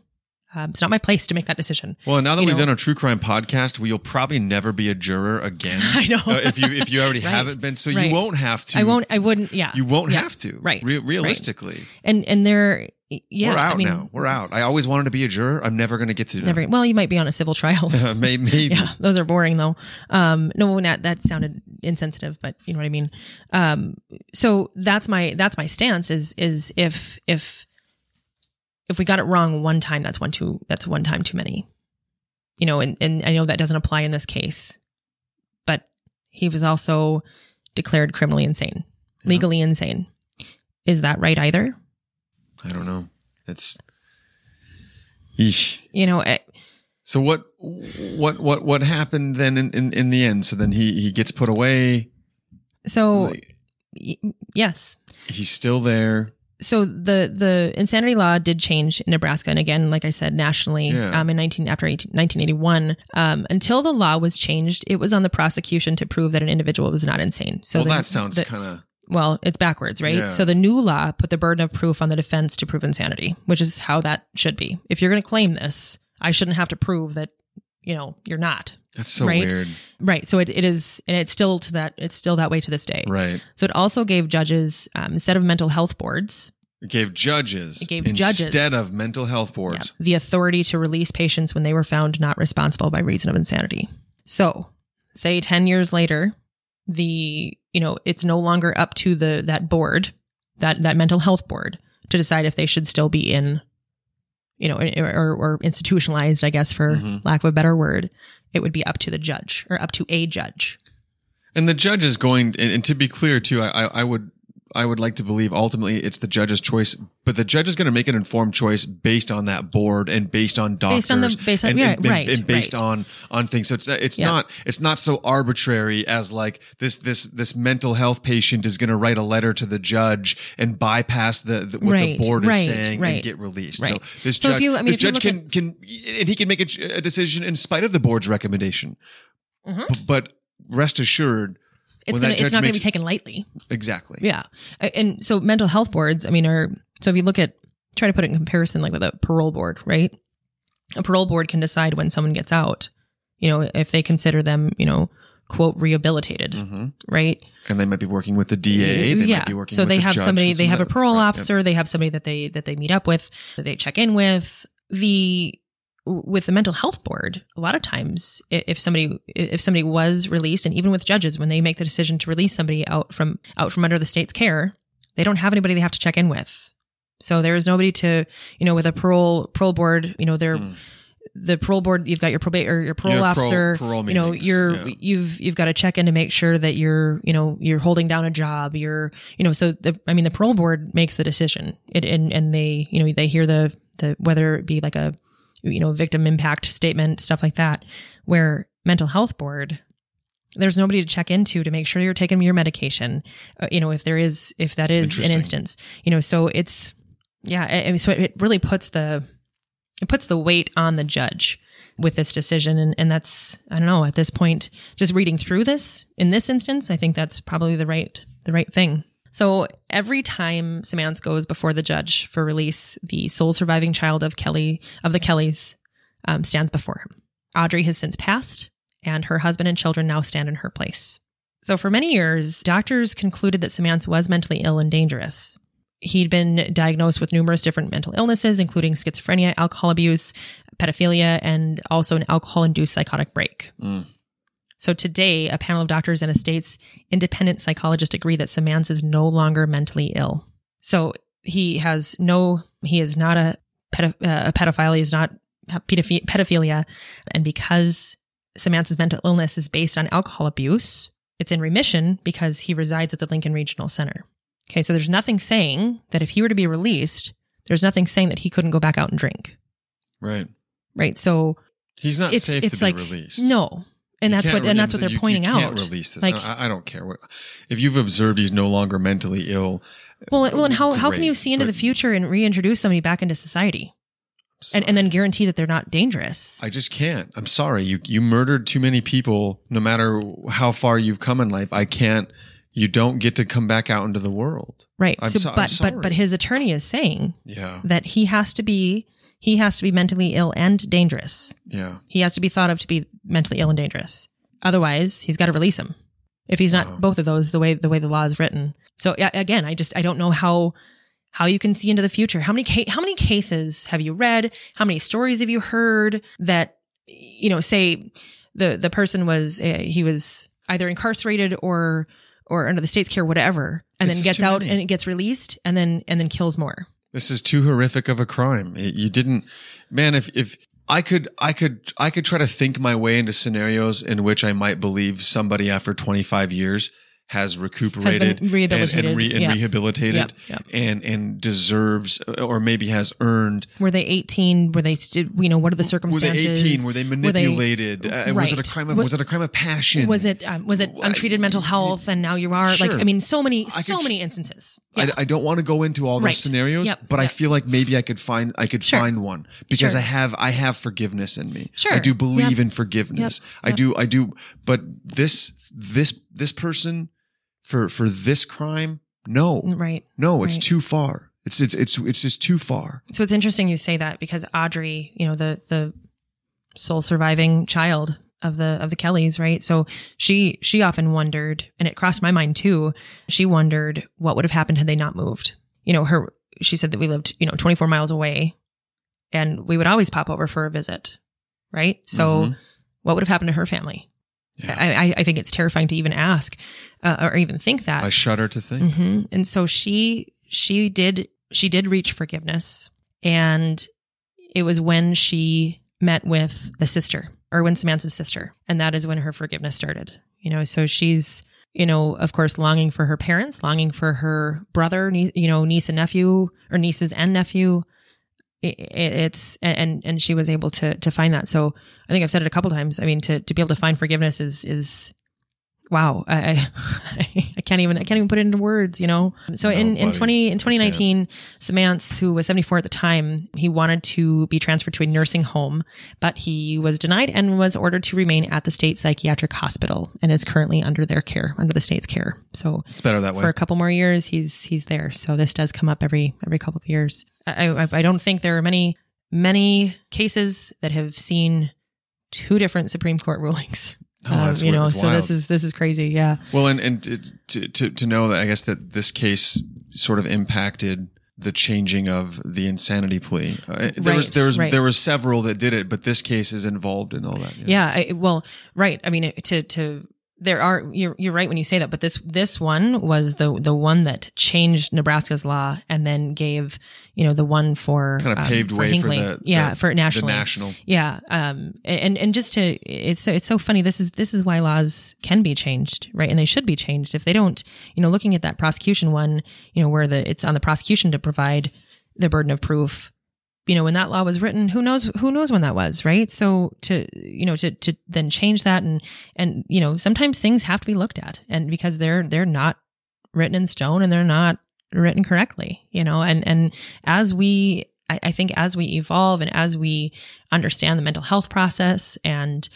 [SPEAKER 1] um, it's not my place to make that decision.
[SPEAKER 2] Well, now that
[SPEAKER 1] You
[SPEAKER 2] we've
[SPEAKER 1] know-
[SPEAKER 2] done a true crime podcast, we will probably never be a juror again.
[SPEAKER 1] I know.
[SPEAKER 2] Uh, if you if you already
[SPEAKER 1] Right.
[SPEAKER 2] haven't been, so
[SPEAKER 1] Right.
[SPEAKER 2] you won't have to.
[SPEAKER 1] I won't. I wouldn't. Yeah.
[SPEAKER 2] You won't
[SPEAKER 1] Yeah.
[SPEAKER 2] have to.
[SPEAKER 1] Right.
[SPEAKER 2] Re-
[SPEAKER 1] Right.
[SPEAKER 2] realistically,
[SPEAKER 1] And and they're yeah.
[SPEAKER 2] we're out
[SPEAKER 1] I mean,
[SPEAKER 2] now. We're out. I always wanted to be a juror. I'm never going to get to do
[SPEAKER 1] Never. Well, you might be on a civil trial.
[SPEAKER 2] that. maybe. maybe.
[SPEAKER 1] yeah, those are boring though. Um, no, not that sounded insensitive, but you know what I mean. Um, so that's my that's my stance is is if if if we got it wrong one time, that's one too that's one time too many. You know, and and I know that doesn't apply in this case, but he was also declared criminally insane, legally insane. Is that right either?
[SPEAKER 2] I don't know. It's. Eesh.
[SPEAKER 1] You know,
[SPEAKER 2] So what? What? What? What happened then in, in, in the end? So then he he gets put away.
[SPEAKER 1] so
[SPEAKER 2] Like,
[SPEAKER 1] y- yes.
[SPEAKER 2] he's still there.
[SPEAKER 1] So the the insanity law did change in Nebraska, and again, like I said, nationally,
[SPEAKER 2] Yeah.
[SPEAKER 1] um, in nineteen after 18, 1981. Um, until the law was changed, it was on the prosecution to prove that an individual was not insane. So
[SPEAKER 2] well,
[SPEAKER 1] the-
[SPEAKER 2] that sounds kind of
[SPEAKER 1] well, it's backwards, right?
[SPEAKER 2] Yeah.
[SPEAKER 1] So the new law put the burden of proof on the defense to prove insanity, which is how that should be. If you're going to claim this, I shouldn't have to prove that, you know, you're not.
[SPEAKER 2] that's so
[SPEAKER 1] right?
[SPEAKER 2] weird,
[SPEAKER 1] Right. So it, it is, and it's still to that, it's still that way to this day.
[SPEAKER 2] right?
[SPEAKER 1] So it also gave judges, um, instead of mental health boards,
[SPEAKER 2] It gave judges
[SPEAKER 1] It gave
[SPEAKER 2] instead
[SPEAKER 1] judges.
[SPEAKER 2] of mental health boards.
[SPEAKER 1] yeah, the authority to release patients when they were found not responsible by reason of insanity. So say 10 years later, the, you know, it's no longer up to the, that board, that, that mental health board to decide if they should still be in, you know, or, or institutionalized, I guess, for
[SPEAKER 2] Mhm.
[SPEAKER 1] lack of a better word. It would be up to the judge or up to a judge.
[SPEAKER 2] And the judge is going, and, to be clear too, I, I would, I would like to believe ultimately it's the judge's choice, but the judge is going to make an informed choice based on that board and based on doctors,
[SPEAKER 1] Based on the- based on-
[SPEAKER 2] and,
[SPEAKER 1] yeah,
[SPEAKER 2] and-
[SPEAKER 1] right,
[SPEAKER 2] and based
[SPEAKER 1] right.
[SPEAKER 2] on on things. So it's it's
[SPEAKER 1] Yeah.
[SPEAKER 2] not it's not so arbitrary as like this this this mental health patient is going to write a letter to the judge and bypass the, the what
[SPEAKER 1] Right,
[SPEAKER 2] the board is saying and get released. So this
[SPEAKER 1] So if
[SPEAKER 2] judge,
[SPEAKER 1] you- I mean,
[SPEAKER 2] this judge can can and he can make a, a decision in spite of the board's recommendation.
[SPEAKER 1] Mhm.
[SPEAKER 2] B- but rest assured,
[SPEAKER 1] It's
[SPEAKER 2] when
[SPEAKER 1] gonna, it's not going to be taken lightly.
[SPEAKER 2] exactly.
[SPEAKER 1] Yeah. And so mental health boards, I mean, are so if you look at try to put it in comparison like with a parole board, right? A parole board can decide when someone gets out, you know, if they consider them, you know, quote rehabilitated,
[SPEAKER 2] hmm
[SPEAKER 1] right?
[SPEAKER 2] And they might be working with the DA. They
[SPEAKER 1] yeah.
[SPEAKER 2] might be working
[SPEAKER 1] so they
[SPEAKER 2] the
[SPEAKER 1] have somebody they have a parole
[SPEAKER 2] right, yep.
[SPEAKER 1] officer, they have somebody that they that they meet up with, that they check in with. The with the mental health board, a lot of times if somebody if somebody was released and even with judges when they make the decision to release somebody out from out from under the state's care, they don't have anybody they have to check in with. So there is nobody to, you know, with a parole parole board, you know, they're
[SPEAKER 2] Hmm.
[SPEAKER 1] the parole board you've got your probate or your parole
[SPEAKER 2] have parole-
[SPEAKER 1] officer
[SPEAKER 2] parole
[SPEAKER 1] you know
[SPEAKER 2] meetings,
[SPEAKER 1] you're
[SPEAKER 2] yeah.
[SPEAKER 1] you've you've got to check in to make sure that you're you know you're holding down a job you're you know so the i mean the parole board makes the decision it and and they you know they hear the the whether it be like a you know victim impact statement stuff like that where mental health board there's nobody to check into to make sure you're taking your medication uh, you know if there is if that is an instance. You know so it's yeah I I mean, so it really puts the it puts the weight on the judge with this decision. And, and that's i don't know at this point just reading through this in this instance i think that's probably the right the right thing so every time Simants goes before the judge for release the sole surviving child of kelly of the kellys um, stands before him audrey has since passed and her husband and children now stand in her place so for many years doctors concluded that Simants was mentally ill and dangerous he'd been diagnosed with numerous different mental illnesses, including schizophrenia, alcohol abuse, pedophilia, and also an alcohol induced psychotic break.
[SPEAKER 2] Mm.
[SPEAKER 1] So today, a panel of doctors and a state's independent psychologist agree that Simants is no longer mentally ill. So he has no, he is not a, pedo, uh, a pedophile, he is not pedophi- pedophilia. And because Simants's mental illness is based on alcohol abuse, it's in remission because he resides at the Lincoln Regional Center. Okay, so there's nothing saying that if he were to be released, there's nothing saying that he couldn't go back out and drink,
[SPEAKER 2] Right.
[SPEAKER 1] right? So
[SPEAKER 2] He's not
[SPEAKER 1] it's
[SPEAKER 2] safe
[SPEAKER 1] it's
[SPEAKER 2] to
[SPEAKER 1] like
[SPEAKER 2] be released.
[SPEAKER 1] no, and
[SPEAKER 2] You
[SPEAKER 1] that's what and that's what they're
[SPEAKER 2] you-
[SPEAKER 1] pointing
[SPEAKER 2] you
[SPEAKER 1] out.
[SPEAKER 2] Release this.
[SPEAKER 1] Like-
[SPEAKER 2] I, I don't care what. If you've observed he's no longer mentally ill,
[SPEAKER 1] Well, well, and how how can you see into the future and reintroduce somebody back into society, and and then guarantee that they're not dangerous?
[SPEAKER 2] I just can't. I'm sorry. You you murdered too many people. No matter how far you've come in life, I can't. You don't get to come back out into the world.
[SPEAKER 1] Right.
[SPEAKER 2] I'm
[SPEAKER 1] so,
[SPEAKER 2] so-
[SPEAKER 1] but but but his attorney is saying
[SPEAKER 2] Yeah.
[SPEAKER 1] that he has to be he has to be mentally ill and dangerous.
[SPEAKER 2] Yeah.
[SPEAKER 1] He has to be thought of to be mentally ill and dangerous. Otherwise, he's got to release him. If he's not
[SPEAKER 2] Wow.
[SPEAKER 1] both of those, the way the way the law is written. So again, I just I don't know how how you can see into the future. How many ca- how many cases have you read? How many stories have you heard that you know say the the person was uh, he was either incarcerated or or under the state's care, whatever, and
[SPEAKER 2] This
[SPEAKER 1] then gets out
[SPEAKER 2] many.
[SPEAKER 1] and it gets released, and then and then kills more.
[SPEAKER 2] This is too horrific of a crime. It- you didn't, man. If if I could, I could, I could try to think my way into scenarios in which I might believe somebody after 25 years has recuperated and,
[SPEAKER 1] rehabilitated.
[SPEAKER 2] and, re- and
[SPEAKER 1] Yep.
[SPEAKER 2] rehabilitated
[SPEAKER 1] Yep, yep.
[SPEAKER 2] and and deserves or maybe has earned
[SPEAKER 1] Were they 18? Were they, you know, what are the circumstances were
[SPEAKER 2] they 18 were they manipulated Uh, was it a crime of
[SPEAKER 1] Wa-
[SPEAKER 2] was it a crime of passion
[SPEAKER 1] Was it um, was it untreated mental health and now you are like
[SPEAKER 2] Sure.
[SPEAKER 1] I mean so many
[SPEAKER 2] I
[SPEAKER 1] so
[SPEAKER 2] could-
[SPEAKER 1] many instances. Yeah.
[SPEAKER 2] I, I don't want to go into all those
[SPEAKER 1] Right.
[SPEAKER 2] scenarios,
[SPEAKER 1] Yep.
[SPEAKER 2] but I feel like maybe I could find I could
[SPEAKER 1] Sure.
[SPEAKER 2] find one because
[SPEAKER 1] Sure.
[SPEAKER 2] I have I have forgiveness in me.
[SPEAKER 1] Sure.
[SPEAKER 2] I do believe in forgiveness. I do I do but this this this person for for this crime, no.
[SPEAKER 1] right.
[SPEAKER 2] No, it's
[SPEAKER 1] Right.
[SPEAKER 2] too far. It's it's it's it's just too far.
[SPEAKER 1] So it's interesting you say that because Audrey, you know, the the sole surviving child of the of the Kellys, right? So she she often wondered, and it crossed my mind too. She wondered what would have happened had they not moved. You know, her she said that we lived, you know, 24 miles away and we would always pop over for a visit. Right? So
[SPEAKER 2] Mhm.
[SPEAKER 1] what would have happened to her family?
[SPEAKER 2] Yeah.
[SPEAKER 1] I, I, think it's terrifying to even ask uh, or even think that.
[SPEAKER 2] I shudder to think.
[SPEAKER 1] hmm And so she she did she did reach forgiveness, and it was when she met with the sister or when Simants's sister, and that is when her forgiveness started. You know, so she's you know of course longing for her parents, longing for her brother, niece, you know niece and nephew or nieces and nephew. It, it, it's and and she was able to to find that. So I think I've said it a couple times. I mean, to to be able to find forgiveness is is wow. I, I i can't even i can't even put it into words you know? So
[SPEAKER 2] No,
[SPEAKER 1] in in 20 in 2019 Simants who was 74 at the time he wanted to be transferred to a nursing home but he was denied and was ordered to remain at the state psychiatric hospital and is currently under their care under the state's care. So
[SPEAKER 2] It's better that way.
[SPEAKER 1] for a couple more years he's he's there. So this does come up every every couple of years. I i, I don't think there are many many cases that have seen two different supreme court rulings
[SPEAKER 2] Oh, that's
[SPEAKER 1] you know so this is this is crazy yeah
[SPEAKER 2] Well, and and to, to to know that I guess that this case sort of impacted the changing of the insanity plea. Uh, there was there was
[SPEAKER 1] right.
[SPEAKER 2] there were several that did it, but this case is involved in all that.
[SPEAKER 1] yeah I, well right i mean to to there are you're you're right when you say that but this this one was the the one that changed nebraska's law and then gave you know the one for
[SPEAKER 2] kind of
[SPEAKER 1] um,
[SPEAKER 2] paved
[SPEAKER 1] for
[SPEAKER 2] way
[SPEAKER 1] Hinckley.
[SPEAKER 2] for the
[SPEAKER 1] yeah
[SPEAKER 2] the-
[SPEAKER 1] for nationally
[SPEAKER 2] the national.
[SPEAKER 1] yeah um and and just to it's so it's so funny this is this is why laws can be changed right and they should be changed if they don't you know looking at that prosecution one you know where the it's on the prosecution to provide the burden of proof you know when that law was written who knows who knows when that was right? So to you know to to then change that and and you know sometimes things have to be looked at and because they're they're not written in stone and they're not written correctly you know? And and as we I, I think as we evolve and as we understand the mental health process and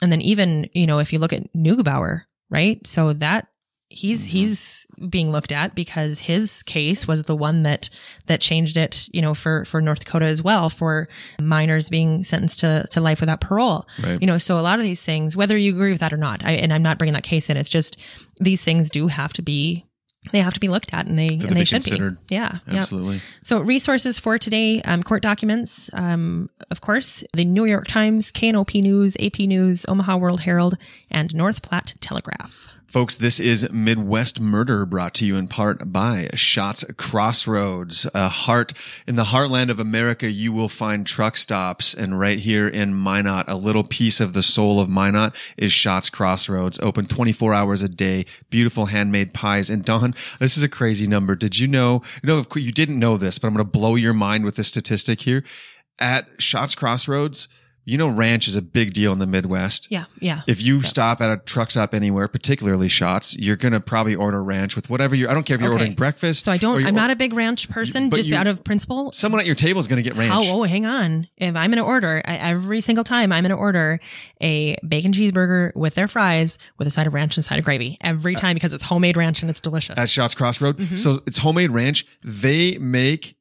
[SPEAKER 1] and then even you know if you look at Neugebauer right? So that he's he's being looked at because his case was the one that that changed it you know for for North Dakota as well for minors being sentenced to to life without parole
[SPEAKER 2] Right.
[SPEAKER 1] you know so a lot of these things whether you agree with that or not I, and I'm not bringing that case in it's just these things do have to be they have to be looked at and they and they
[SPEAKER 2] be
[SPEAKER 1] should
[SPEAKER 2] considered.
[SPEAKER 1] be yeah yeah
[SPEAKER 2] Absolutely.
[SPEAKER 1] so resources for today, um, court documents, um, of course, the New York Times, KNOP News, AP News, Omaha World Herald, and North Platte Telegraph.
[SPEAKER 2] Folks, this is Midwest Murder brought to you in part by Schatz Crossroads. A heart in the heartland of America, you will find truck stops. And right here in Minot, a little piece of the soul of Minot is Schatz Crossroads. Open 24 hours a day. Beautiful handmade pies. And Don, this is a crazy number. Did you know? No, you didn't know this, but I'm going to blow your mind with this statistic here. At Schatz Crossroads, you know, ranch is a big deal in the Midwest.
[SPEAKER 1] Yeah, yeah.
[SPEAKER 2] If you stop at a truck stop anywhere, particularly Schatz, you're gonna probably order ranch with whatever you. I don't care if you're
[SPEAKER 1] Okay.
[SPEAKER 2] ordering breakfast.
[SPEAKER 1] so I don't. I'm not a big ranch person,
[SPEAKER 2] but
[SPEAKER 1] just
[SPEAKER 2] you-
[SPEAKER 1] out of principle.
[SPEAKER 2] Someone at your table is gonna get ranch.
[SPEAKER 1] Oh, oh, hang on. If I'm going to order I, every single time, I'm going to order a bacon cheeseburger with their fries with a side of ranch and a side of gravy every time because it's homemade ranch and it's delicious.
[SPEAKER 2] at Schatz Crossroad.
[SPEAKER 1] Mm-hmm.
[SPEAKER 2] So it's homemade ranch. They make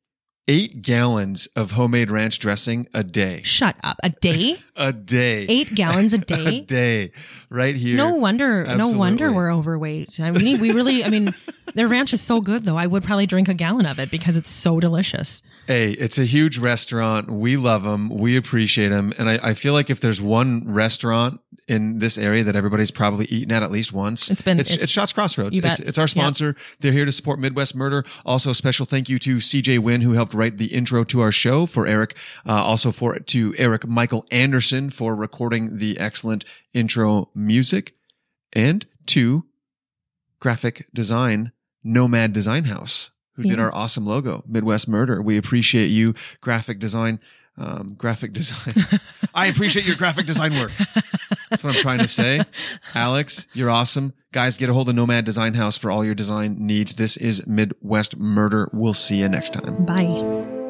[SPEAKER 2] eight gallons of homemade ranch dressing a day.
[SPEAKER 1] Shut up. A day?
[SPEAKER 2] A day.
[SPEAKER 1] Eight gallons a day?
[SPEAKER 2] a
[SPEAKER 1] day?
[SPEAKER 2] Right here.
[SPEAKER 1] No wonder. No wonder we're overweight. I mean, we really. I mean, their ranch is so good, though. I would probably drink a gallon of it because it's so delicious.
[SPEAKER 2] Hey, it's a huge restaurant. We love them. We appreciate them. And I, I feel like if there's one restaurant in this area that everybody's probably eaten at at least once,
[SPEAKER 1] It's been-
[SPEAKER 2] it's,
[SPEAKER 1] it's-
[SPEAKER 2] it's Schatz Crossroads. It's, it's our sponsor. They're here to support Midwest Murder. Also, a special thank you to CJ Wynn who helped write the intro to our show for Eric. Uh, also for to Eric Michael Anderson for recording the excellent intro music, and to graphic design, Nomad Design House, who did our awesome logo, Midwest Murder. We appreciate you, graphic design, um, graphic design. I appreciate your graphic design work. That's what I'm trying to say. Alex, you're awesome. Guys, get a hold of Nomad Design House for all your design needs. This is Midwest Murder. We'll see you next time.
[SPEAKER 1] Bye.